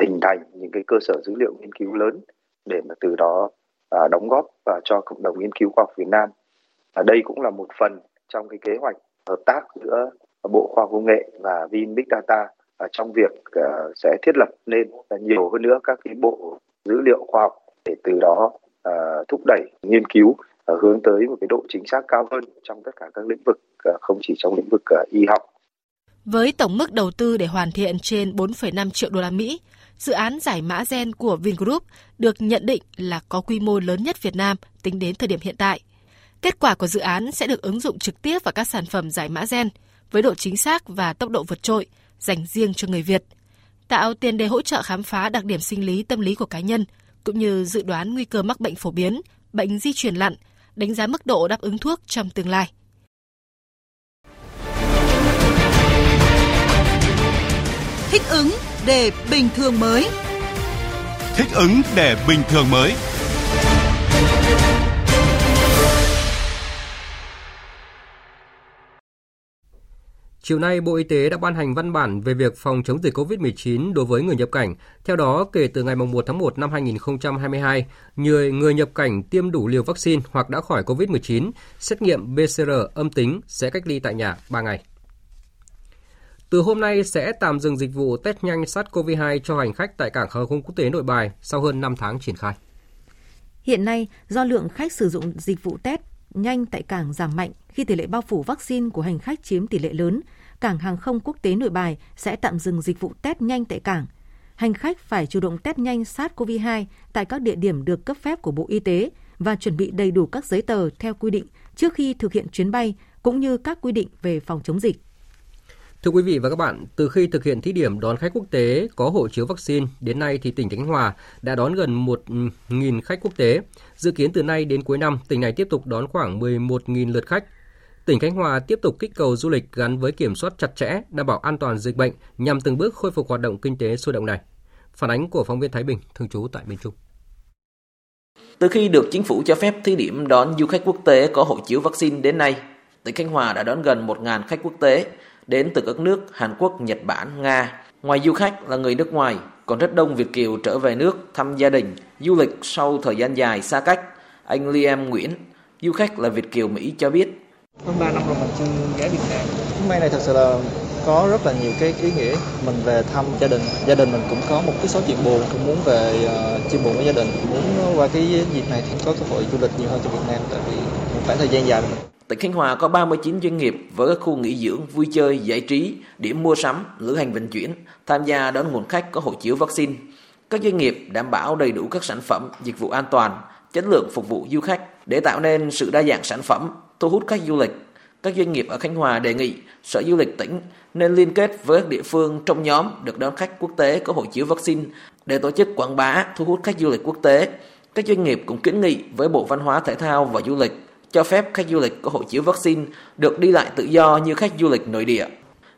hình thành những cái cơ sở dữ liệu nghiên cứu lớn để mà từ đó à, đóng góp và cho cộng đồng nghiên cứu khoa học Việt Nam. Đây cũng là một phần trong cái kế hoạch hợp tác giữa Bộ Khoa học Công nghệ và Vin Big Data trong việc ờ, sẽ thiết lập nên nhiều hơn nữa các cái bộ dữ liệu khoa học để từ đó ờ, thúc đẩy nghiên cứu hướng tới một cái độ chính xác cao hơn trong tất cả các lĩnh vực ờ, không chỉ trong lĩnh vực y học. Với tổng mức đầu tư để hoàn thiện trên 4,5 triệu đô la Mỹ, dự án giải mã gen của Vingroup được nhận định là có quy mô lớn nhất Việt Nam tính đến thời điểm hiện tại. Kết quả của dự án sẽ được ứng dụng trực tiếp vào các sản phẩm giải mã gen với độ chính xác và tốc độ vượt trội dành riêng cho người Việt, tạo tiền đề hỗ trợ khám phá đặc điểm sinh lý tâm lý của cá nhân cũng như dự đoán nguy cơ mắc bệnh phổ biến, bệnh di truyền lặn, đánh giá mức độ đáp ứng thuốc trong tương lai. Thích ứng để bình thường mới. Thích ứng để bình thường mới. Chiều nay, Bộ Y tế đã ban hành văn bản về việc phòng chống dịch COVID-19 đối với người nhập cảnh. Theo đó, kể từ ngày 1 tháng 1 năm 2022, người người nhập cảnh tiêm đủ liều vaccine hoặc đã khỏi COVID-19, xét nghiệm PCR âm tính sẽ cách ly tại nhà 3 ngày. Từ hôm nay sẽ tạm dừng dịch vụ test nhanh SARS-CoV-2 cho hành khách tại cảng hàng không quốc tế Nội Bài sau hơn 5 tháng triển khai. Hiện nay, do lượng khách sử dụng dịch vụ test nhanh tại cảng giảm mạnh khi tỷ lệ bao phủ vaccine của hành khách chiếm tỷ lệ lớn, cảng hàng không quốc tế Nội Bài sẽ tạm dừng dịch vụ test nhanh tại cảng. hành khách phải chủ động test nhanh SARS-CoV-2 tại các địa điểm được cấp phép của Bộ Y tế và chuẩn bị đầy đủ các giấy tờ theo quy định trước khi thực hiện chuyến bay cũng như các quy định về phòng chống dịch. Thưa quý vị và các bạn, từ khi thực hiện thí điểm đón khách quốc tế có hộ chiếu vaccine, đến nay thì tỉnh Khánh Hòa đã đón gần 1.000 khách quốc tế. Dự kiến từ nay đến cuối năm, tỉnh này tiếp tục đón khoảng 11.000 lượt khách. Tỉnh Khánh Hòa tiếp tục kích cầu du lịch gắn với kiểm soát chặt chẽ, đảm bảo an toàn dịch bệnh nhằm từng bước khôi phục hoạt động kinh tế sôi động này. Phản ánh của phóng viên Thái Bình, thường trú tại miền Trung. Từ khi được chính phủ cho phép thí điểm đón du khách quốc tế có hộ chiếu vaccine đến nay, tỉnh Khánh Hòa đã đón gần 1.000 khách quốc tế đến từ các nước Hàn Quốc, Nhật Bản, Nga. Ngoài du khách là người nước ngoài, còn rất đông Việt Kiều trở về nước thăm gia đình, du lịch sau thời gian dài xa cách. Anh Liam Nguyễn, du khách là Việt Kiều Mỹ cho biết. Hơn 3 năm rồi mình chưa ghé Việt Nam. Chuyến bay này thật sự là có rất là nhiều cái ý nghĩa. Mình về thăm gia đình, gia đình mình cũng có một cái số chuyện buồn, cũng muốn về uh, chia buồn với gia đình, muốn qua cái dịp này thì có cơ hội du lịch nhiều hơn cho Việt Nam tại vì một khoảng thời gian dài mình Tỉnh Khánh Hòa có 39 doanh nghiệp với các khu nghỉ dưỡng, vui chơi, giải trí, điểm mua sắm, lữ hành vận chuyển tham gia đón nguồn khách có hộ chiếu vaccine. Các doanh nghiệp đảm bảo đầy đủ các sản phẩm, dịch vụ an toàn, chất lượng phục vụ du khách để tạo nên sự đa dạng sản phẩm, thu hút khách du lịch. Các doanh nghiệp ở Khánh Hòa đề nghị Sở Du lịch tỉnh nên liên kết với các địa phương trong nhóm được đón khách quốc tế có hộ chiếu vaccine để tổ chức quảng bá, thu hút khách du lịch quốc tế. Các doanh nghiệp cũng kiến nghị với Bộ Văn hóa Thể thao và Du lịch cho phép khách du lịch có hộ chiếu vaccine được đi lại tự do như khách du lịch nội địa.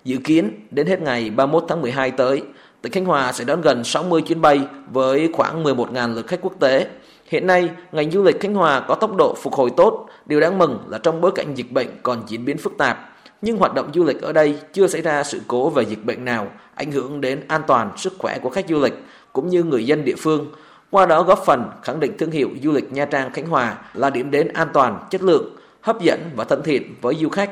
Dự kiến đến hết ngày 31 tháng 12 tới, tỉnh Khánh Hòa sẽ đón gần 60 chuyến bay với khoảng 11.000 lượt khách quốc tế. Hiện nay, ngành du lịch Khánh Hòa có tốc độ phục hồi tốt. Điều đáng mừng là trong bối cảnh dịch bệnh còn diễn biến phức tạp, nhưng hoạt động du lịch ở đây chưa xảy ra sự cố về dịch bệnh nào ảnh hưởng đến an toàn sức khỏe của khách du lịch cũng như người dân địa phương qua đó góp phần khẳng định thương hiệu du lịch Nha Trang Khánh Hòa là điểm đến an toàn, chất lượng, hấp dẫn và thân thiện với du khách.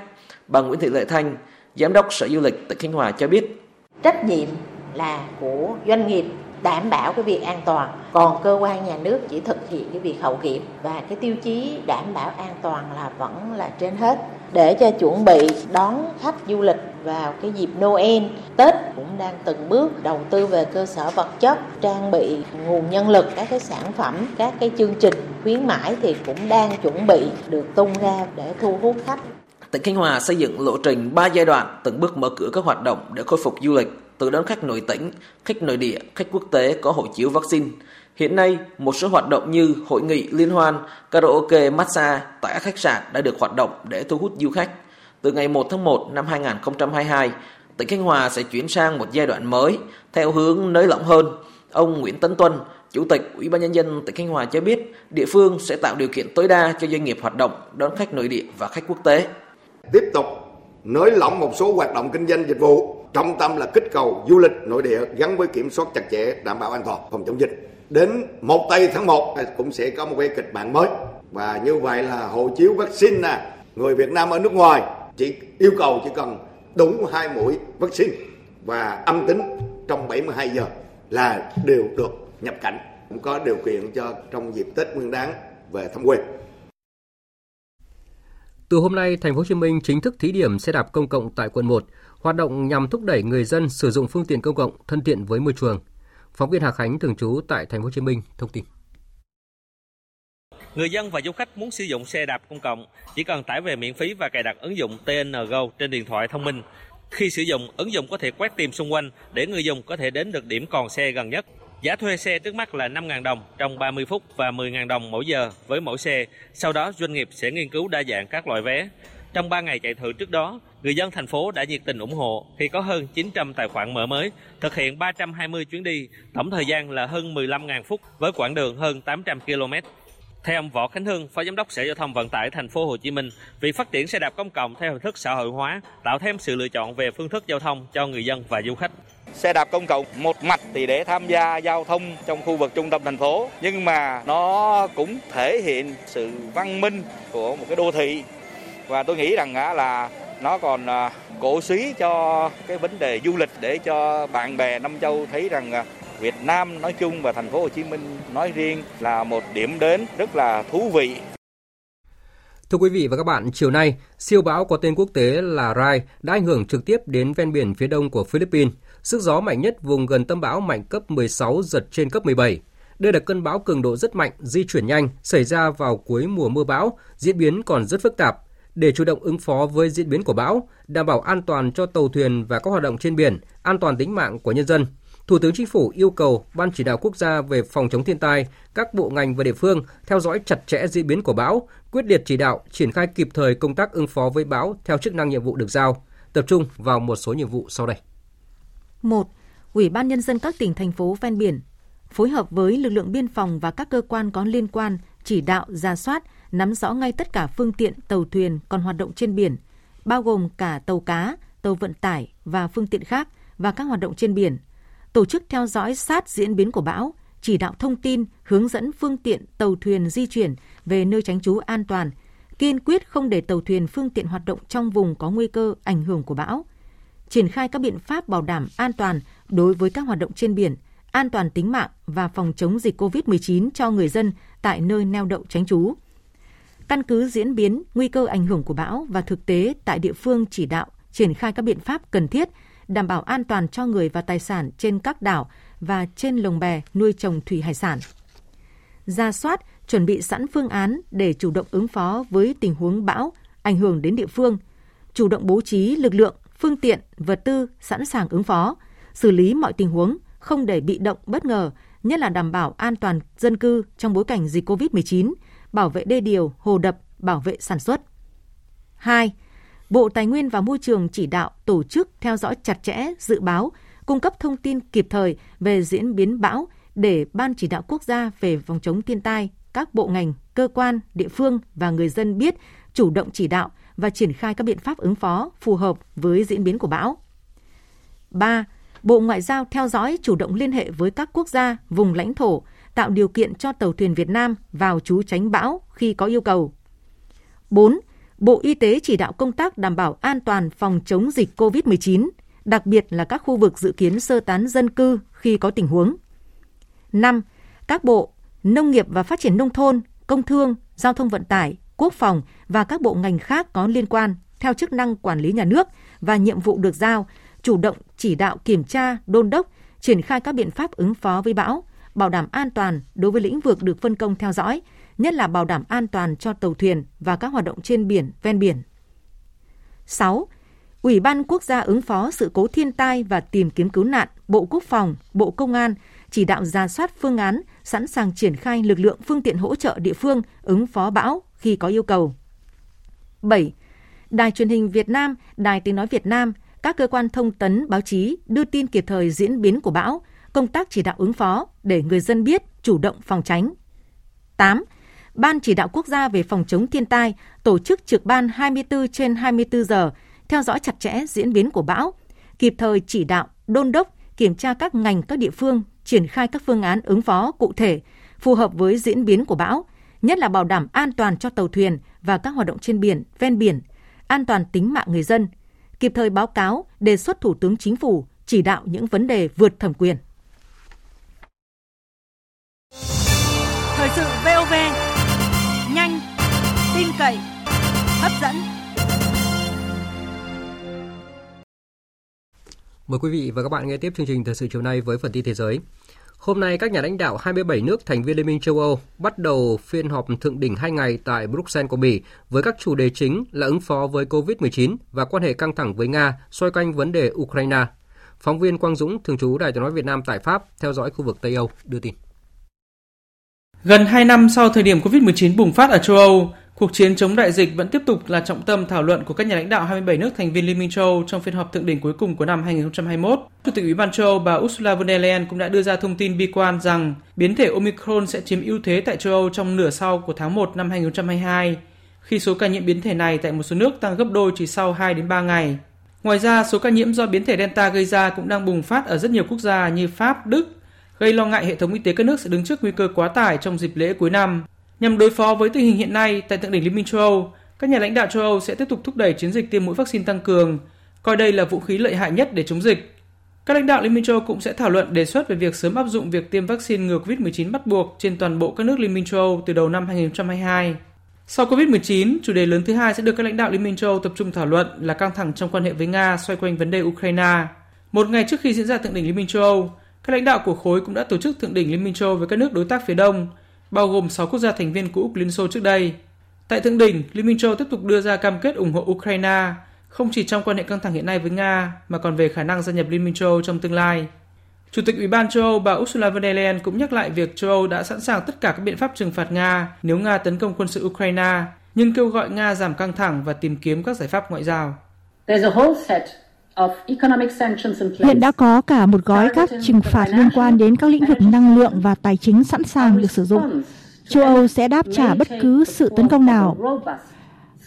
Bà Nguyễn Thị Lệ Thanh, Giám đốc Sở Du lịch tỉnh Khánh Hòa cho biết. Trách nhiệm là của doanh nghiệp đảm bảo cái việc an toàn. Còn cơ quan nhà nước chỉ thực hiện cái việc hậu kiểm và cái tiêu chí đảm bảo an toàn là vẫn là trên hết. Để cho chuẩn bị đón khách du lịch vào cái dịp Noel, Tết cũng đang từng bước đầu tư về cơ sở vật chất, trang bị nguồn nhân lực, các cái sản phẩm, các cái chương trình khuyến mãi thì cũng đang chuẩn bị được tung ra để thu hút khách. Tỉnh Khánh Hòa xây dựng lộ trình 3 giai đoạn từng bước mở cửa các hoạt động để khôi phục du lịch, từ đón khách nội tỉnh, khách nội địa, khách quốc tế có hộ chiếu vaccine. Hiện nay, một số hoạt động như hội nghị, liên hoan, karaoke, massage tại các khách sạn đã được hoạt động để thu hút du khách. Từ ngày 1 tháng 1 năm 2022, tỉnh Khánh Hòa sẽ chuyển sang một giai đoạn mới theo hướng nới lỏng hơn. Ông Nguyễn Tấn Tuân, Chủ tịch Ủy ban nhân dân tỉnh Khánh Hòa cho biết, địa phương sẽ tạo điều kiện tối đa cho doanh nghiệp hoạt động đón khách nội địa và khách quốc tế. Tiếp tục nới lỏng một số hoạt động kinh doanh dịch vụ, trọng tâm là kích cầu du lịch nội địa gắn với kiểm soát chặt chẽ đảm bảo an toàn phòng chống dịch. Đến một tây tháng 1 à, cũng sẽ có một cái kịch bản mới và như vậy là hộ chiếu vaccine nè, người Việt Nam ở nước ngoài chỉ yêu cầu chỉ cần đúng hai mũi vaccine và âm tính trong 72 giờ là đều được nhập cảnh cũng có điều kiện cho trong dịp Tết Nguyên đán về thăm quê. Từ hôm nay, thành phố Hồ Chí Minh chính thức thí điểm xe đạp công cộng tại quận 1, hoạt động nhằm thúc đẩy người dân sử dụng phương tiện công cộng thân thiện với môi trường. Phóng viên Hà Khánh thường trú tại thành phố Hồ Chí Minh thông tin. Người dân và du khách muốn sử dụng xe đạp công cộng chỉ cần tải về miễn phí và cài đặt ứng dụng TNGO trên điện thoại thông minh. Khi sử dụng, ứng dụng có thể quét tìm xung quanh để người dùng có thể đến được điểm còn xe gần nhất. Giá thuê xe trước mắt là 5.000 đồng trong 30 phút và 10.000 đồng mỗi giờ với mỗi xe. Sau đó doanh nghiệp sẽ nghiên cứu đa dạng các loại vé. Trong 3 ngày chạy thử trước đó, người dân thành phố đã nhiệt tình ủng hộ khi có hơn 900 tài khoản mở mới, thực hiện 320 chuyến đi, tổng thời gian là hơn 15.000 phút với quãng đường hơn 800 km. Theo ông Võ Khánh Hưng, Phó Giám đốc Sở Giao thông Vận tải Thành phố Hồ Chí Minh, việc phát triển xe đạp công cộng theo hình thức xã hội hóa tạo thêm sự lựa chọn về phương thức giao thông cho người dân và du khách. Xe đạp công cộng một mặt thì để tham gia giao thông trong khu vực trung tâm thành phố, nhưng mà nó cũng thể hiện sự văn minh của một cái đô thị và tôi nghĩ rằng là nó còn à, cổ suý cho cái vấn đề du lịch để cho bạn bè nam châu thấy rằng à, Việt Nam nói chung và thành phố Hồ Chí Minh nói riêng là một điểm đến rất là thú vị. Thưa quý vị và các bạn, chiều nay, siêu bão có tên quốc tế là Rai đã ảnh hưởng trực tiếp đến ven biển phía đông của Philippines. Sức gió mạnh nhất vùng gần tâm bão mạnh cấp 16 giật trên cấp 17. Đây là cơn bão cường độ rất mạnh, di chuyển nhanh, xảy ra vào cuối mùa mưa bão, diễn biến còn rất phức tạp. Để chủ động ứng phó với diễn biến của bão, đảm bảo an toàn cho tàu thuyền và các hoạt động trên biển, an toàn tính mạng của nhân dân, Thủ tướng Chính phủ yêu cầu Ban chỉ đạo quốc gia về phòng chống thiên tai, các bộ ngành và địa phương theo dõi chặt chẽ diễn biến của bão, quyết liệt chỉ đạo, triển khai kịp thời công tác ứng phó với bão theo chức năng nhiệm vụ được giao, tập trung vào một số nhiệm vụ sau đây. 1. Ủy ban nhân dân các tỉnh thành phố ven biển phối hợp với lực lượng biên phòng và các cơ quan có liên quan chỉ đạo ra soát, nắm rõ ngay tất cả phương tiện tàu thuyền còn hoạt động trên biển, bao gồm cả tàu cá, tàu vận tải và phương tiện khác và các hoạt động trên biển – tổ chức theo dõi sát diễn biến của bão, chỉ đạo thông tin, hướng dẫn phương tiện tàu thuyền di chuyển về nơi tránh trú an toàn, kiên quyết không để tàu thuyền phương tiện hoạt động trong vùng có nguy cơ ảnh hưởng của bão, triển khai các biện pháp bảo đảm an toàn đối với các hoạt động trên biển, an toàn tính mạng và phòng chống dịch COVID-19 cho người dân tại nơi neo đậu tránh trú. Căn cứ diễn biến, nguy cơ ảnh hưởng của bão và thực tế tại địa phương chỉ đạo triển khai các biện pháp cần thiết đảm bảo an toàn cho người và tài sản trên các đảo và trên lồng bè nuôi trồng thủy hải sản. Ra soát, chuẩn bị sẵn phương án để chủ động ứng phó với tình huống bão ảnh hưởng đến địa phương, chủ động bố trí lực lượng, phương tiện, vật tư sẵn sàng ứng phó, xử lý mọi tình huống, không để bị động bất ngờ, nhất là đảm bảo an toàn dân cư trong bối cảnh dịch COVID-19, bảo vệ đê điều, hồ đập, bảo vệ sản xuất. 2. Bộ Tài nguyên và Môi trường chỉ đạo tổ chức theo dõi chặt chẽ dự báo, cung cấp thông tin kịp thời về diễn biến bão để Ban chỉ đạo quốc gia về phòng chống thiên tai, các bộ ngành, cơ quan, địa phương và người dân biết chủ động chỉ đạo và triển khai các biện pháp ứng phó phù hợp với diễn biến của bão. 3. Bộ Ngoại giao theo dõi chủ động liên hệ với các quốc gia, vùng lãnh thổ, tạo điều kiện cho tàu thuyền Việt Nam vào trú tránh bão khi có yêu cầu. 4. Bộ Y tế chỉ đạo công tác đảm bảo an toàn phòng chống dịch COVID-19, đặc biệt là các khu vực dự kiến sơ tán dân cư khi có tình huống. 5. Các bộ Nông nghiệp và Phát triển Nông thôn, Công thương, Giao thông Vận tải, Quốc phòng và các bộ ngành khác có liên quan theo chức năng quản lý nhà nước và nhiệm vụ được giao, chủ động chỉ đạo kiểm tra, đôn đốc, triển khai các biện pháp ứng phó với bão, bảo đảm an toàn đối với lĩnh vực được phân công theo dõi, nhất là bảo đảm an toàn cho tàu thuyền và các hoạt động trên biển, ven biển. 6. Ủy ban Quốc gia ứng phó sự cố thiên tai và tìm kiếm cứu nạn, Bộ Quốc phòng, Bộ Công an chỉ đạo ra soát phương án, sẵn sàng triển khai lực lượng phương tiện hỗ trợ địa phương ứng phó bão khi có yêu cầu. 7. Đài truyền hình Việt Nam, Đài tiếng nói Việt Nam, các cơ quan thông tấn báo chí đưa tin kịp thời diễn biến của bão, công tác chỉ đạo ứng phó để người dân biết chủ động phòng tránh. 8 Ban chỉ đạo quốc gia về phòng chống thiên tai tổ chức trực ban 24 trên 24 giờ, theo dõi chặt chẽ diễn biến của bão, kịp thời chỉ đạo, đôn đốc, kiểm tra các ngành các địa phương triển khai các phương án ứng phó cụ thể, phù hợp với diễn biến của bão, nhất là bảo đảm an toàn cho tàu thuyền và các hoạt động trên biển, ven biển, an toàn tính mạng người dân, kịp thời báo cáo, đề xuất Thủ tướng Chính phủ chỉ đạo những vấn đề vượt thẩm quyền. Thời sự VOV nhanh, tin cậy, hấp dẫn. Mời quý vị và các bạn nghe tiếp chương trình thời sự chiều nay với phần tin thế giới. Hôm nay, các nhà lãnh đạo 27 nước thành viên Liên minh châu Âu bắt đầu phiên họp thượng đỉnh 2 ngày tại Bruxelles của Bỉ với các chủ đề chính là ứng phó với COVID-19 và quan hệ căng thẳng với Nga xoay quanh vấn đề Ukraine. Phóng viên Quang Dũng, thường trú Đài tiếng nói Việt Nam tại Pháp, theo dõi khu vực Tây Âu, đưa tin. Gần 2 năm sau thời điểm Covid-19 bùng phát ở châu Âu, cuộc chiến chống đại dịch vẫn tiếp tục là trọng tâm thảo luận của các nhà lãnh đạo 27 nước thành viên Liên minh châu Âu trong phiên họp thượng đỉnh cuối cùng của năm 2021. Chủ tịch Ủy ban châu Âu bà Ursula von der Leyen cũng đã đưa ra thông tin bi quan rằng biến thể Omicron sẽ chiếm ưu thế tại châu Âu trong nửa sau của tháng 1 năm 2022, khi số ca nhiễm biến thể này tại một số nước tăng gấp đôi chỉ sau 2 đến 3 ngày. Ngoài ra, số ca nhiễm do biến thể Delta gây ra cũng đang bùng phát ở rất nhiều quốc gia như Pháp, Đức, gây lo ngại hệ thống y tế các nước sẽ đứng trước nguy cơ quá tải trong dịp lễ cuối năm. Nhằm đối phó với tình hình hiện nay tại thượng đỉnh Liên minh châu Âu, các nhà lãnh đạo châu Âu sẽ tiếp tục thúc đẩy chiến dịch tiêm mũi vaccine tăng cường, coi đây là vũ khí lợi hại nhất để chống dịch. Các lãnh đạo Liên minh châu Âu cũng sẽ thảo luận đề xuất về việc sớm áp dụng việc tiêm vaccine ngừa COVID-19 bắt buộc trên toàn bộ các nước Liên minh châu Âu từ đầu năm 2022. Sau Covid-19, chủ đề lớn thứ hai sẽ được các lãnh đạo Liên minh châu Âu tập trung thảo luận là căng thẳng trong quan hệ với Nga xoay quanh vấn đề Ukraine. Một ngày trước khi diễn ra thượng đỉnh Liên minh châu Âu, các lãnh đạo của khối cũng đã tổ chức thượng đỉnh Liên minh châu với các nước đối tác phía Đông, bao gồm 6 quốc gia thành viên cũ của Liên Xô trước đây. Tại thượng đỉnh, Liên minh châu tiếp tục đưa ra cam kết ủng hộ Ukraine, không chỉ trong quan hệ căng thẳng hiện nay với Nga mà còn về khả năng gia nhập Liên minh châu trong tương lai. Chủ tịch Ủy ban châu Âu bà Ursula von der Leyen cũng nhắc lại việc châu Âu đã sẵn sàng tất cả các biện pháp trừng phạt Nga nếu Nga tấn công quân sự Ukraine, nhưng kêu gọi Nga giảm căng thẳng và tìm kiếm các giải pháp ngoại giao. Hiện đã có cả một gói các trừng phạt liên quan đến các lĩnh vực năng lượng và tài chính sẵn sàng được sử dụng. Châu Âu sẽ đáp trả bất cứ sự tấn công nào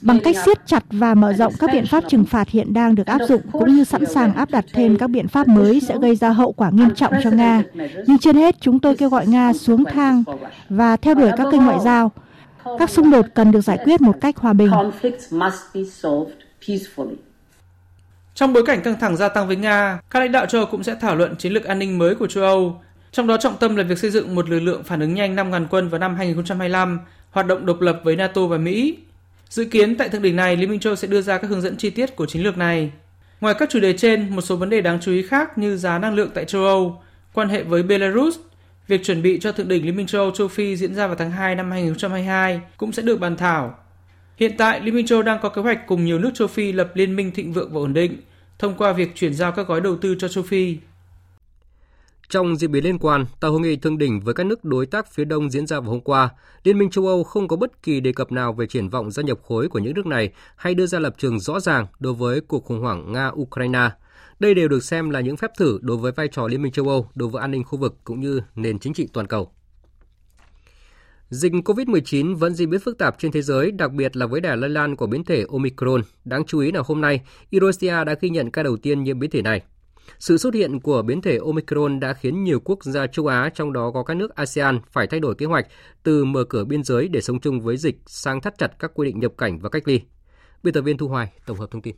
bằng cách siết chặt và mở rộng các biện pháp trừng phạt hiện đang được áp dụng cũng như sẵn sàng áp đặt thêm các biện pháp mới sẽ gây ra hậu quả nghiêm trọng cho Nga. Nhưng trên hết, chúng tôi kêu gọi Nga xuống thang và theo đuổi các kênh ngoại giao. Các xung đột cần được giải quyết một cách hòa bình. Trong bối cảnh căng thẳng gia tăng với Nga, các lãnh đạo châu Âu cũng sẽ thảo luận chiến lược an ninh mới của châu Âu. Trong đó trọng tâm là việc xây dựng một lực lượng phản ứng nhanh 5.000 quân vào năm 2025, hoạt động độc lập với NATO và Mỹ. Dự kiến tại thượng đỉnh này, Liên minh châu sẽ đưa ra các hướng dẫn chi tiết của chiến lược này. Ngoài các chủ đề trên, một số vấn đề đáng chú ý khác như giá năng lượng tại châu Âu, quan hệ với Belarus, việc chuẩn bị cho thượng đỉnh Liên minh châu Âu châu Phi diễn ra vào tháng 2 năm 2022 cũng sẽ được bàn thảo. Hiện tại, Liên minh châu đang có kế hoạch cùng nhiều nước châu Phi lập liên minh thịnh vượng và ổn định thông qua việc chuyển giao các gói đầu tư cho châu Phi. Trong diễn biến liên quan, tại hội nghị thượng đỉnh với các nước đối tác phía Đông diễn ra vào hôm qua, Liên minh châu Âu không có bất kỳ đề cập nào về triển vọng gia nhập khối của những nước này hay đưa ra lập trường rõ ràng đối với cuộc khủng hoảng Nga-Ukraine. Đây đều được xem là những phép thử đối với vai trò Liên minh châu Âu đối với an ninh khu vực cũng như nền chính trị toàn cầu. Dịch COVID-19 vẫn diễn biến phức tạp trên thế giới, đặc biệt là với đà lây lan của biến thể Omicron. Đáng chú ý là hôm nay, Indonesia đã ghi nhận ca đầu tiên nhiễm biến thể này. Sự xuất hiện của biến thể Omicron đã khiến nhiều quốc gia châu Á, trong đó có các nước ASEAN, phải thay đổi kế hoạch từ mở cửa biên giới để sống chung với dịch sang thắt chặt các quy định nhập cảnh và cách ly. Biên tập viên Thu Hoài tổng hợp thông tin.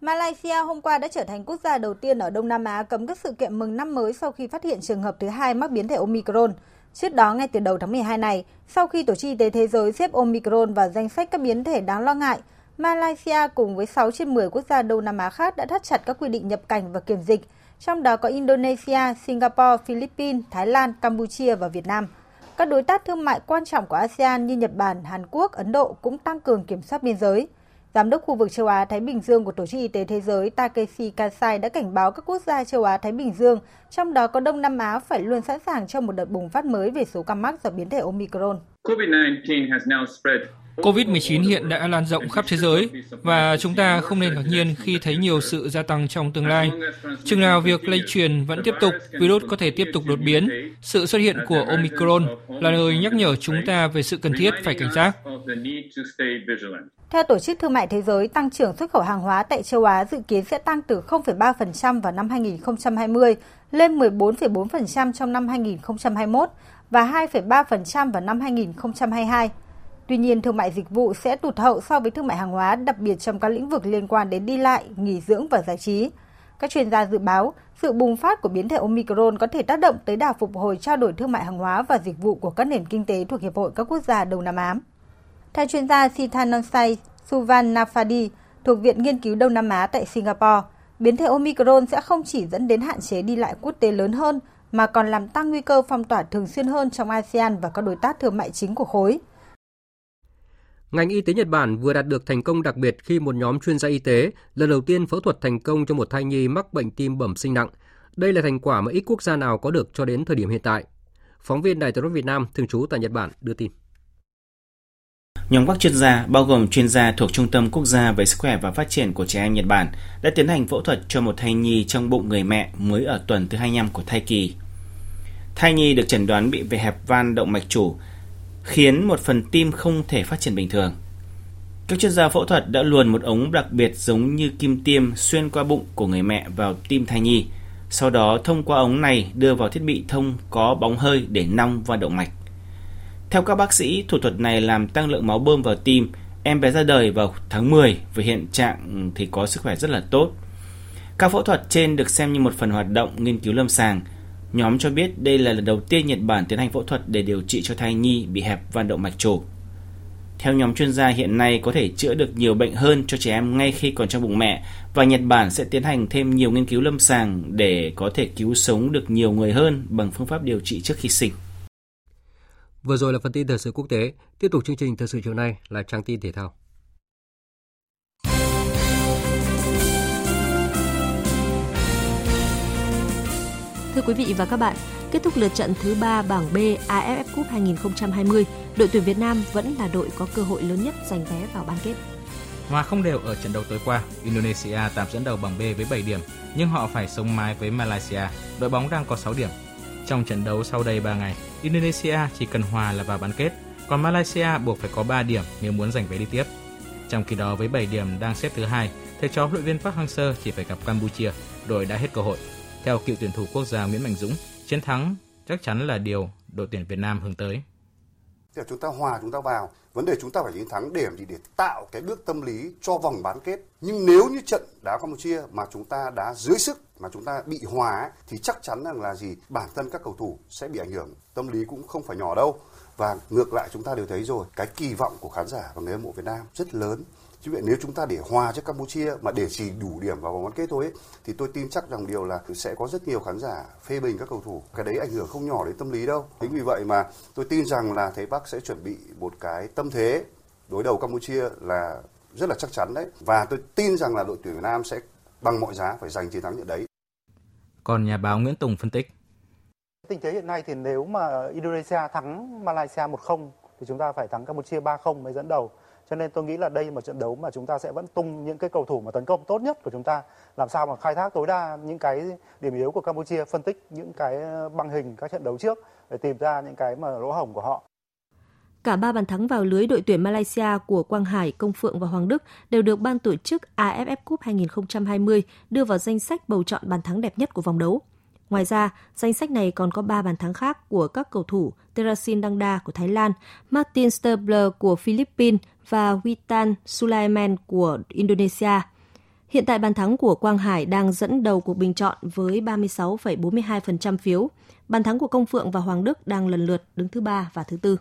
Malaysia hôm qua đã trở thành quốc gia đầu tiên ở Đông Nam Á cấm các sự kiện mừng năm mới sau khi phát hiện trường hợp thứ hai mắc biến thể Omicron. Trước đó, ngay từ đầu tháng 12 này, sau khi Tổ chức Y tế Thế giới xếp Omicron vào danh sách các biến thể đáng lo ngại, Malaysia cùng với 6 trên 10 quốc gia Đông Nam Á khác đã thắt chặt các quy định nhập cảnh và kiểm dịch, trong đó có Indonesia, Singapore, Philippines, Thái Lan, Campuchia và Việt Nam. Các đối tác thương mại quan trọng của ASEAN như Nhật Bản, Hàn Quốc, Ấn Độ cũng tăng cường kiểm soát biên giới. Giám đốc khu vực châu Á-Thái Bình Dương của Tổ chức Y tế Thế giới Takeshi Kasai đã cảnh báo các quốc gia châu Á-Thái Bình Dương, trong đó có Đông Nam Á, phải luôn sẵn sàng cho một đợt bùng phát mới về số ca mắc do biến thể Omicron. COVID-19 has now spread COVID-19 hiện đã lan rộng khắp thế giới và chúng ta không nên ngạc nhiên khi thấy nhiều sự gia tăng trong tương lai. Chừng nào việc lây truyền vẫn tiếp tục, virus có thể tiếp tục đột biến. Sự xuất hiện của Omicron là lời nhắc nhở chúng ta về sự cần thiết phải cảnh giác. Theo Tổ chức Thương mại Thế giới, tăng trưởng xuất khẩu hàng hóa tại châu Á dự kiến sẽ tăng từ 0,3% vào năm 2020 lên 14,4% trong năm 2021 và 2,3% vào năm 2022. Tuy nhiên, thương mại dịch vụ sẽ tụt hậu so với thương mại hàng hóa, đặc biệt trong các lĩnh vực liên quan đến đi lại, nghỉ dưỡng và giải trí. Các chuyên gia dự báo, sự bùng phát của biến thể Omicron có thể tác động tới đà phục hồi trao đổi thương mại hàng hóa và dịch vụ của các nền kinh tế thuộc Hiệp hội các quốc gia Đông Nam Á. Theo chuyên gia Sithanonsai Suvan Nafadi thuộc Viện Nghiên cứu Đông Nam Á tại Singapore, biến thể Omicron sẽ không chỉ dẫn đến hạn chế đi lại quốc tế lớn hơn, mà còn làm tăng nguy cơ phong tỏa thường xuyên hơn trong ASEAN và các đối tác thương mại chính của khối. Ngành y tế Nhật Bản vừa đạt được thành công đặc biệt khi một nhóm chuyên gia y tế lần đầu tiên phẫu thuật thành công cho một thai nhi mắc bệnh tim bẩm sinh nặng. Đây là thành quả mà ít quốc gia nào có được cho đến thời điểm hiện tại. Phóng viên Đài tiếng Việt Nam thường trú tại Nhật Bản đưa tin. Nhóm các chuyên gia, bao gồm chuyên gia thuộc Trung tâm Quốc gia về sức khỏe và phát triển của trẻ em Nhật Bản, đã tiến hành phẫu thuật cho một thai nhi trong bụng người mẹ mới ở tuần thứ 25 của thai kỳ. Thai nhi được chẩn đoán bị về hẹp van động mạch chủ, khiến một phần tim không thể phát triển bình thường. Các chuyên gia phẫu thuật đã luồn một ống đặc biệt giống như kim tiêm xuyên qua bụng của người mẹ vào tim thai nhi, sau đó thông qua ống này đưa vào thiết bị thông có bóng hơi để nong và động mạch. Theo các bác sĩ, thủ thuật này làm tăng lượng máu bơm vào tim. Em bé ra đời vào tháng 10 và hiện trạng thì có sức khỏe rất là tốt. Các phẫu thuật trên được xem như một phần hoạt động nghiên cứu lâm sàng. Nhóm cho biết đây là lần đầu tiên Nhật Bản tiến hành phẫu thuật để điều trị cho thai nhi bị hẹp van động mạch chủ. Theo nhóm chuyên gia, hiện nay có thể chữa được nhiều bệnh hơn cho trẻ em ngay khi còn trong bụng mẹ và Nhật Bản sẽ tiến hành thêm nhiều nghiên cứu lâm sàng để có thể cứu sống được nhiều người hơn bằng phương pháp điều trị trước khi sinh. Vừa rồi là phần tin thời sự quốc tế. Tiếp tục chương trình thời sự chiều nay là trang tin thể thao. Thưa quý vị và các bạn, kết thúc lượt trận thứ 3 bảng B AFF Cup 2020, đội tuyển Việt Nam vẫn là đội có cơ hội lớn nhất giành vé vào bán kết. Hòa không đều ở trận đấu tối qua, Indonesia tạm dẫn đầu bảng B với 7 điểm, nhưng họ phải sống mái với Malaysia, đội bóng đang có 6 điểm. Trong trận đấu sau đây 3 ngày, Indonesia chỉ cần hòa là vào bán kết, còn Malaysia buộc phải có 3 điểm nếu muốn giành vé đi tiếp. Trong khi đó với 7 điểm đang xếp thứ hai, thầy trò huấn luyện viên Park Hang-seo chỉ phải gặp Campuchia, đội đã hết cơ hội. Theo cựu tuyển thủ quốc gia Nguyễn Mạnh Dũng, chiến thắng chắc chắn là điều đội tuyển Việt Nam hướng tới. Thì chúng ta hòa chúng ta vào, vấn đề chúng ta phải chiến thắng điểm gì để tạo cái bước tâm lý cho vòng bán kết. Nhưng nếu như trận đá Campuchia mà chúng ta đá dưới sức mà chúng ta bị hòa thì chắc chắn rằng là gì bản thân các cầu thủ sẽ bị ảnh hưởng tâm lý cũng không phải nhỏ đâu và ngược lại chúng ta đều thấy rồi cái kỳ vọng của khán giả và người hâm mộ Việt Nam rất lớn chứ vậy nếu chúng ta để hòa cho Campuchia mà để chỉ đủ điểm vào vòng bán kết thôi ấy, thì tôi tin chắc rằng điều là sẽ có rất nhiều khán giả phê bình các cầu thủ cái đấy ảnh hưởng không nhỏ đến tâm lý đâu chính vì vậy mà tôi tin rằng là thầy Bắc sẽ chuẩn bị một cái tâm thế đối đầu Campuchia là rất là chắc chắn đấy và tôi tin rằng là đội tuyển Việt Nam sẽ bằng mọi giá phải giành chiến thắng trận đấy. Còn nhà báo Nguyễn Tùng phân tích. Tình thế hiện nay thì nếu mà Indonesia thắng Malaysia 1-0 thì chúng ta phải thắng Campuchia 3-0 mới dẫn đầu. Cho nên tôi nghĩ là đây là một trận đấu mà chúng ta sẽ vẫn tung những cái cầu thủ mà tấn công tốt nhất của chúng ta, làm sao mà khai thác tối đa những cái điểm yếu của Campuchia, phân tích những cái ờ, băng hình các trận đấu trước để tìm ra những cái mà lỗ hổng của họ. Cả ba bàn thắng vào lưới đội tuyển Malaysia của Quang Hải, Công Phượng và Hoàng Đức đều được ban tổ chức AFF Cup 2020 đưa vào danh sách bầu chọn bàn thắng đẹp nhất của vòng đấu. Ngoài ra, danh sách này còn có 3 bàn thắng khác của các cầu thủ Terasin Dangda của Thái Lan, Martin Stabler của Philippines và Witan Sulaiman của Indonesia. Hiện tại bàn thắng của Quang Hải đang dẫn đầu cuộc bình chọn với 36,42% phiếu. Bàn thắng của Công Phượng và Hoàng Đức đang lần lượt đứng thứ ba và thứ tư.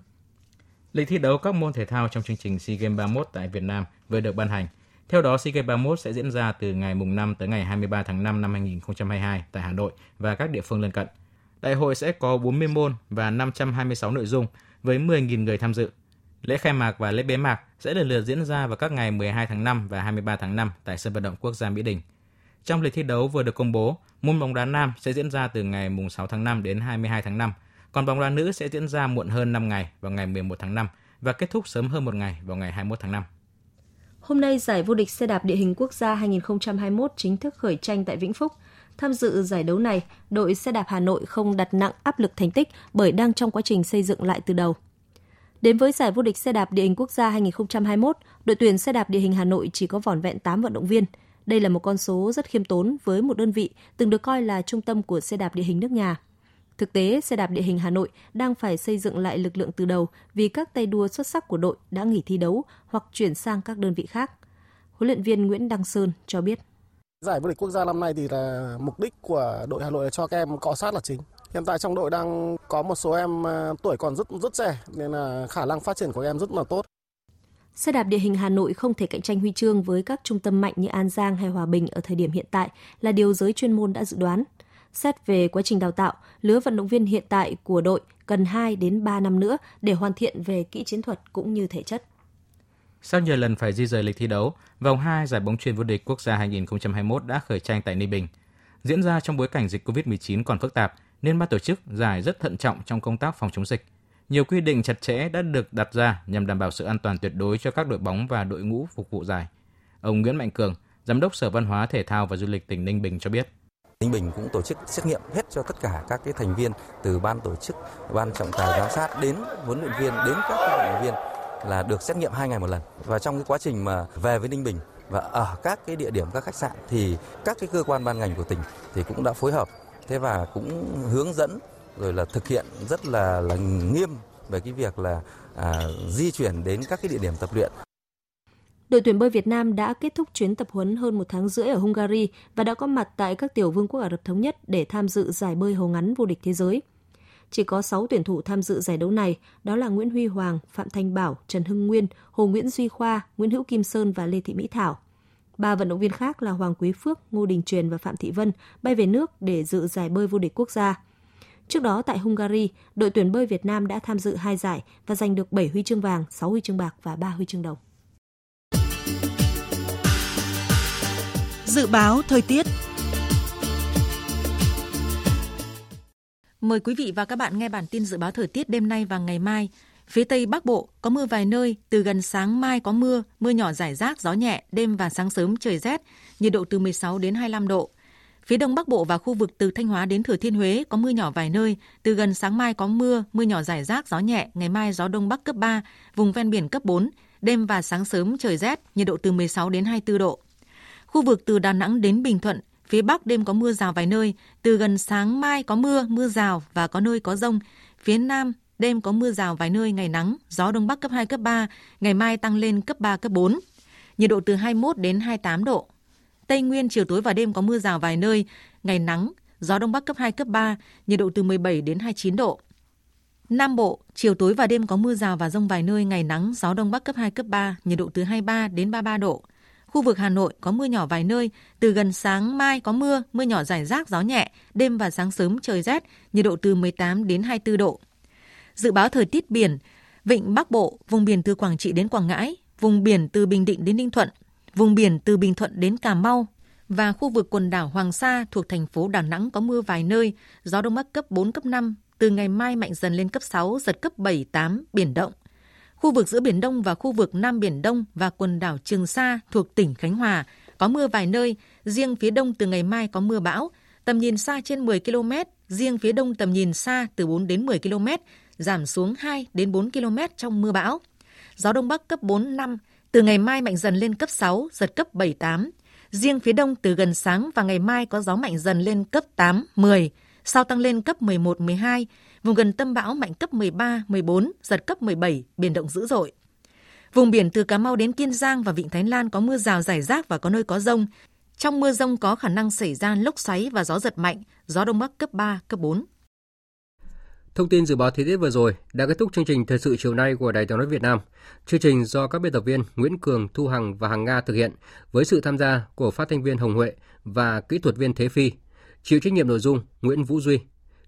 Lịch thi đấu các môn thể thao trong chương trình SEA Games 31 tại Việt Nam vừa được ban hành. Theo đó, SEA Games 31 sẽ diễn ra từ ngày mùng 5 tới ngày 23 tháng 5 năm 2022 tại Hà Nội và các địa phương lân cận. Đại hội sẽ có 40 môn và 526 nội dung với 10.000 người tham dự. Lễ khai mạc và lễ bế mạc sẽ lần lượt diễn ra vào các ngày 12 tháng 5 và 23 tháng 5 tại sân vận động quốc gia Mỹ Đình. Trong lịch thi đấu vừa được công bố, môn bóng đá nam sẽ diễn ra từ ngày mùng 6 tháng 5 đến 22 tháng 5, còn bóng đá nữ sẽ diễn ra muộn hơn 5 ngày vào ngày 11 tháng 5 và kết thúc sớm hơn một ngày vào ngày 21 tháng 5. Hôm nay, giải vô địch xe đạp địa hình quốc gia 2021 chính thức khởi tranh tại Vĩnh Phúc. Tham dự giải đấu này, đội xe đạp Hà Nội không đặt nặng áp lực thành tích bởi đang trong quá trình xây dựng lại từ đầu. Đến với giải vô địch xe đạp địa hình quốc gia 2021, đội tuyển xe đạp địa hình Hà Nội chỉ có vỏn vẹn 8 vận động viên. Đây là một con số rất khiêm tốn với một đơn vị từng được coi là trung tâm của xe đạp địa hình nước nhà. Thực tế, xe đạp địa hình Hà Nội đang phải xây dựng lại lực lượng từ đầu vì các tay đua xuất sắc của đội đã nghỉ thi đấu hoặc chuyển sang các đơn vị khác. Huấn luyện viên Nguyễn Đăng Sơn cho biết. Giải vô địch quốc gia năm nay thì là mục đích của đội Hà Nội là cho các em cọ sát là chính. Hiện tại trong đội đang có một số em à, tuổi còn rất rất trẻ nên là khả năng phát triển của em rất là tốt. Xe đạp địa hình Hà Nội không thể cạnh tranh huy chương với các trung tâm mạnh như An Giang hay Hòa Bình ở thời điểm hiện tại là điều giới chuyên môn đã dự đoán. Xét về quá trình đào tạo, lứa vận động viên hiện tại của đội cần 2 đến 3 năm nữa để hoàn thiện về kỹ chiến thuật cũng như thể chất. Sau nhiều lần phải di rời lịch thi đấu, vòng 2 giải bóng chuyền vô địch quốc gia 2021 đã khởi tranh tại Ninh Bình. Diễn ra trong bối cảnh dịch COVID-19 còn phức tạp, nên ban tổ chức giải rất thận trọng trong công tác phòng chống dịch. Nhiều quy định chặt chẽ đã được đặt ra nhằm đảm bảo sự an toàn tuyệt đối cho các đội bóng và đội ngũ phục vụ giải. Ông Nguyễn Mạnh Cường, Giám đốc Sở Văn hóa Thể thao và Du lịch tỉnh Ninh Bình cho biết. Ninh Bình cũng tổ chức xét nghiệm hết cho tất cả các cái thành viên từ ban tổ chức, ban trọng tài giám sát đến huấn luyện viên đến các vận động viên là được xét nghiệm hai ngày một lần. Và trong cái quá trình mà về với Ninh Bình và ở các cái địa điểm các khách sạn thì các cái cơ quan ban ngành của tỉnh thì cũng đã phối hợp thế và cũng hướng dẫn rồi là thực hiện rất là là nghiêm về cái việc là à, di chuyển đến các cái địa điểm tập luyện Đội tuyển bơi Việt Nam đã kết thúc chuyến tập huấn hơn một tháng rưỡi ở Hungary và đã có mặt tại các tiểu vương quốc Ả Rập Thống Nhất để tham dự giải bơi hồ ngắn vô địch thế giới. chỉ có 6 tuyển thủ tham dự giải đấu này, đó là Nguyễn Huy Hoàng, Phạm Thanh Bảo, Trần Hưng Nguyên, Hồ Nguyễn Duy Khoa, Nguyễn Hữu Kim Sơn và Lê Thị Mỹ Thảo. Ba vận động viên khác là Hoàng Quý Phước, Ngô Đình Truyền và Phạm Thị Vân bay về nước để dự giải bơi vô địch quốc gia. Trước đó tại Hungary, đội tuyển bơi Việt Nam đã tham dự hai giải và giành được 7 huy chương vàng, 6 huy chương bạc và 3 huy chương đồng. Dự báo thời tiết Mời quý vị và các bạn nghe bản tin dự báo thời tiết đêm nay và ngày mai. Phía Tây Bắc Bộ có mưa vài nơi, từ gần sáng mai có mưa, mưa nhỏ rải rác, gió nhẹ, đêm và sáng sớm trời rét, nhiệt độ từ 16 đến 25 độ. Phía Đông Bắc Bộ và khu vực từ Thanh Hóa đến Thừa Thiên Huế có mưa nhỏ vài nơi, từ gần sáng mai có mưa, mưa nhỏ rải rác, gió nhẹ, ngày mai gió Đông Bắc cấp 3, vùng ven biển cấp 4, đêm và sáng sớm trời rét, nhiệt độ từ 16 đến 24 độ. Khu vực từ Đà Nẵng đến Bình Thuận, phía Bắc đêm có mưa rào vài nơi, từ gần sáng mai có mưa, mưa rào và có nơi có rông. Phía Nam đêm có mưa rào vài nơi, ngày nắng, gió Đông Bắc cấp 2, cấp 3, ngày mai tăng lên cấp 3, cấp 4. Nhiệt độ từ 21 đến 28 độ. Tây Nguyên chiều tối và đêm có mưa rào vài nơi, ngày nắng, gió Đông Bắc cấp 2, cấp 3, nhiệt độ từ 17 đến 29 độ. Nam Bộ, chiều tối và đêm có mưa rào và rông vài nơi, ngày nắng, gió Đông Bắc cấp 2, cấp 3, nhiệt độ từ 23 đến 33 độ. Khu vực Hà Nội có mưa nhỏ vài nơi, từ gần sáng mai có mưa, mưa nhỏ rải rác, gió nhẹ, đêm và sáng sớm trời rét, nhiệt độ từ 18 đến 24 độ. Dự báo thời tiết biển, vịnh Bắc Bộ, vùng biển từ Quảng Trị đến Quảng Ngãi, vùng biển từ Bình Định đến Ninh Thuận, vùng biển từ Bình Thuận đến Cà Mau và khu vực quần đảo Hoàng Sa thuộc thành phố Đà Nẵng có mưa vài nơi, gió đông bắc cấp 4, cấp 5, từ ngày mai mạnh dần lên cấp 6, giật cấp 7, 8, biển động. Khu vực giữa Biển Đông và khu vực Nam Biển Đông và quần đảo Trường Sa thuộc tỉnh Khánh Hòa có mưa vài nơi, riêng phía đông từ ngày mai có mưa bão, tầm nhìn xa trên 10 km, riêng phía đông tầm nhìn xa từ 4 đến 10 km, giảm xuống 2 đến 4 km trong mưa bão. Gió đông bắc cấp 4 5, từ ngày mai mạnh dần lên cấp 6, giật cấp 7 8. Riêng phía đông từ gần sáng và ngày mai có gió mạnh dần lên cấp 8 10, sau tăng lên cấp 11 12, vùng gần tâm bão mạnh cấp 13 14, giật cấp 17, biển động dữ dội. Vùng biển từ Cà Mau đến Kiên Giang và Vịnh Thái Lan có mưa rào rải rác và có nơi có rông. Trong mưa rông có khả năng xảy ra lốc xoáy và gió giật mạnh, gió đông bắc cấp 3, cấp 4. Thông tin dự báo thời tiết vừa rồi đã kết thúc chương trình thời sự chiều nay của Đài Tiếng nói Việt Nam. Chương trình do các biên tập viên Nguyễn Cường, Thu Hằng và Hằng Nga thực hiện với sự tham gia của phát thanh viên Hồng Huệ và kỹ thuật viên Thế Phi. Chịu trách nhiệm nội dung Nguyễn Vũ Duy.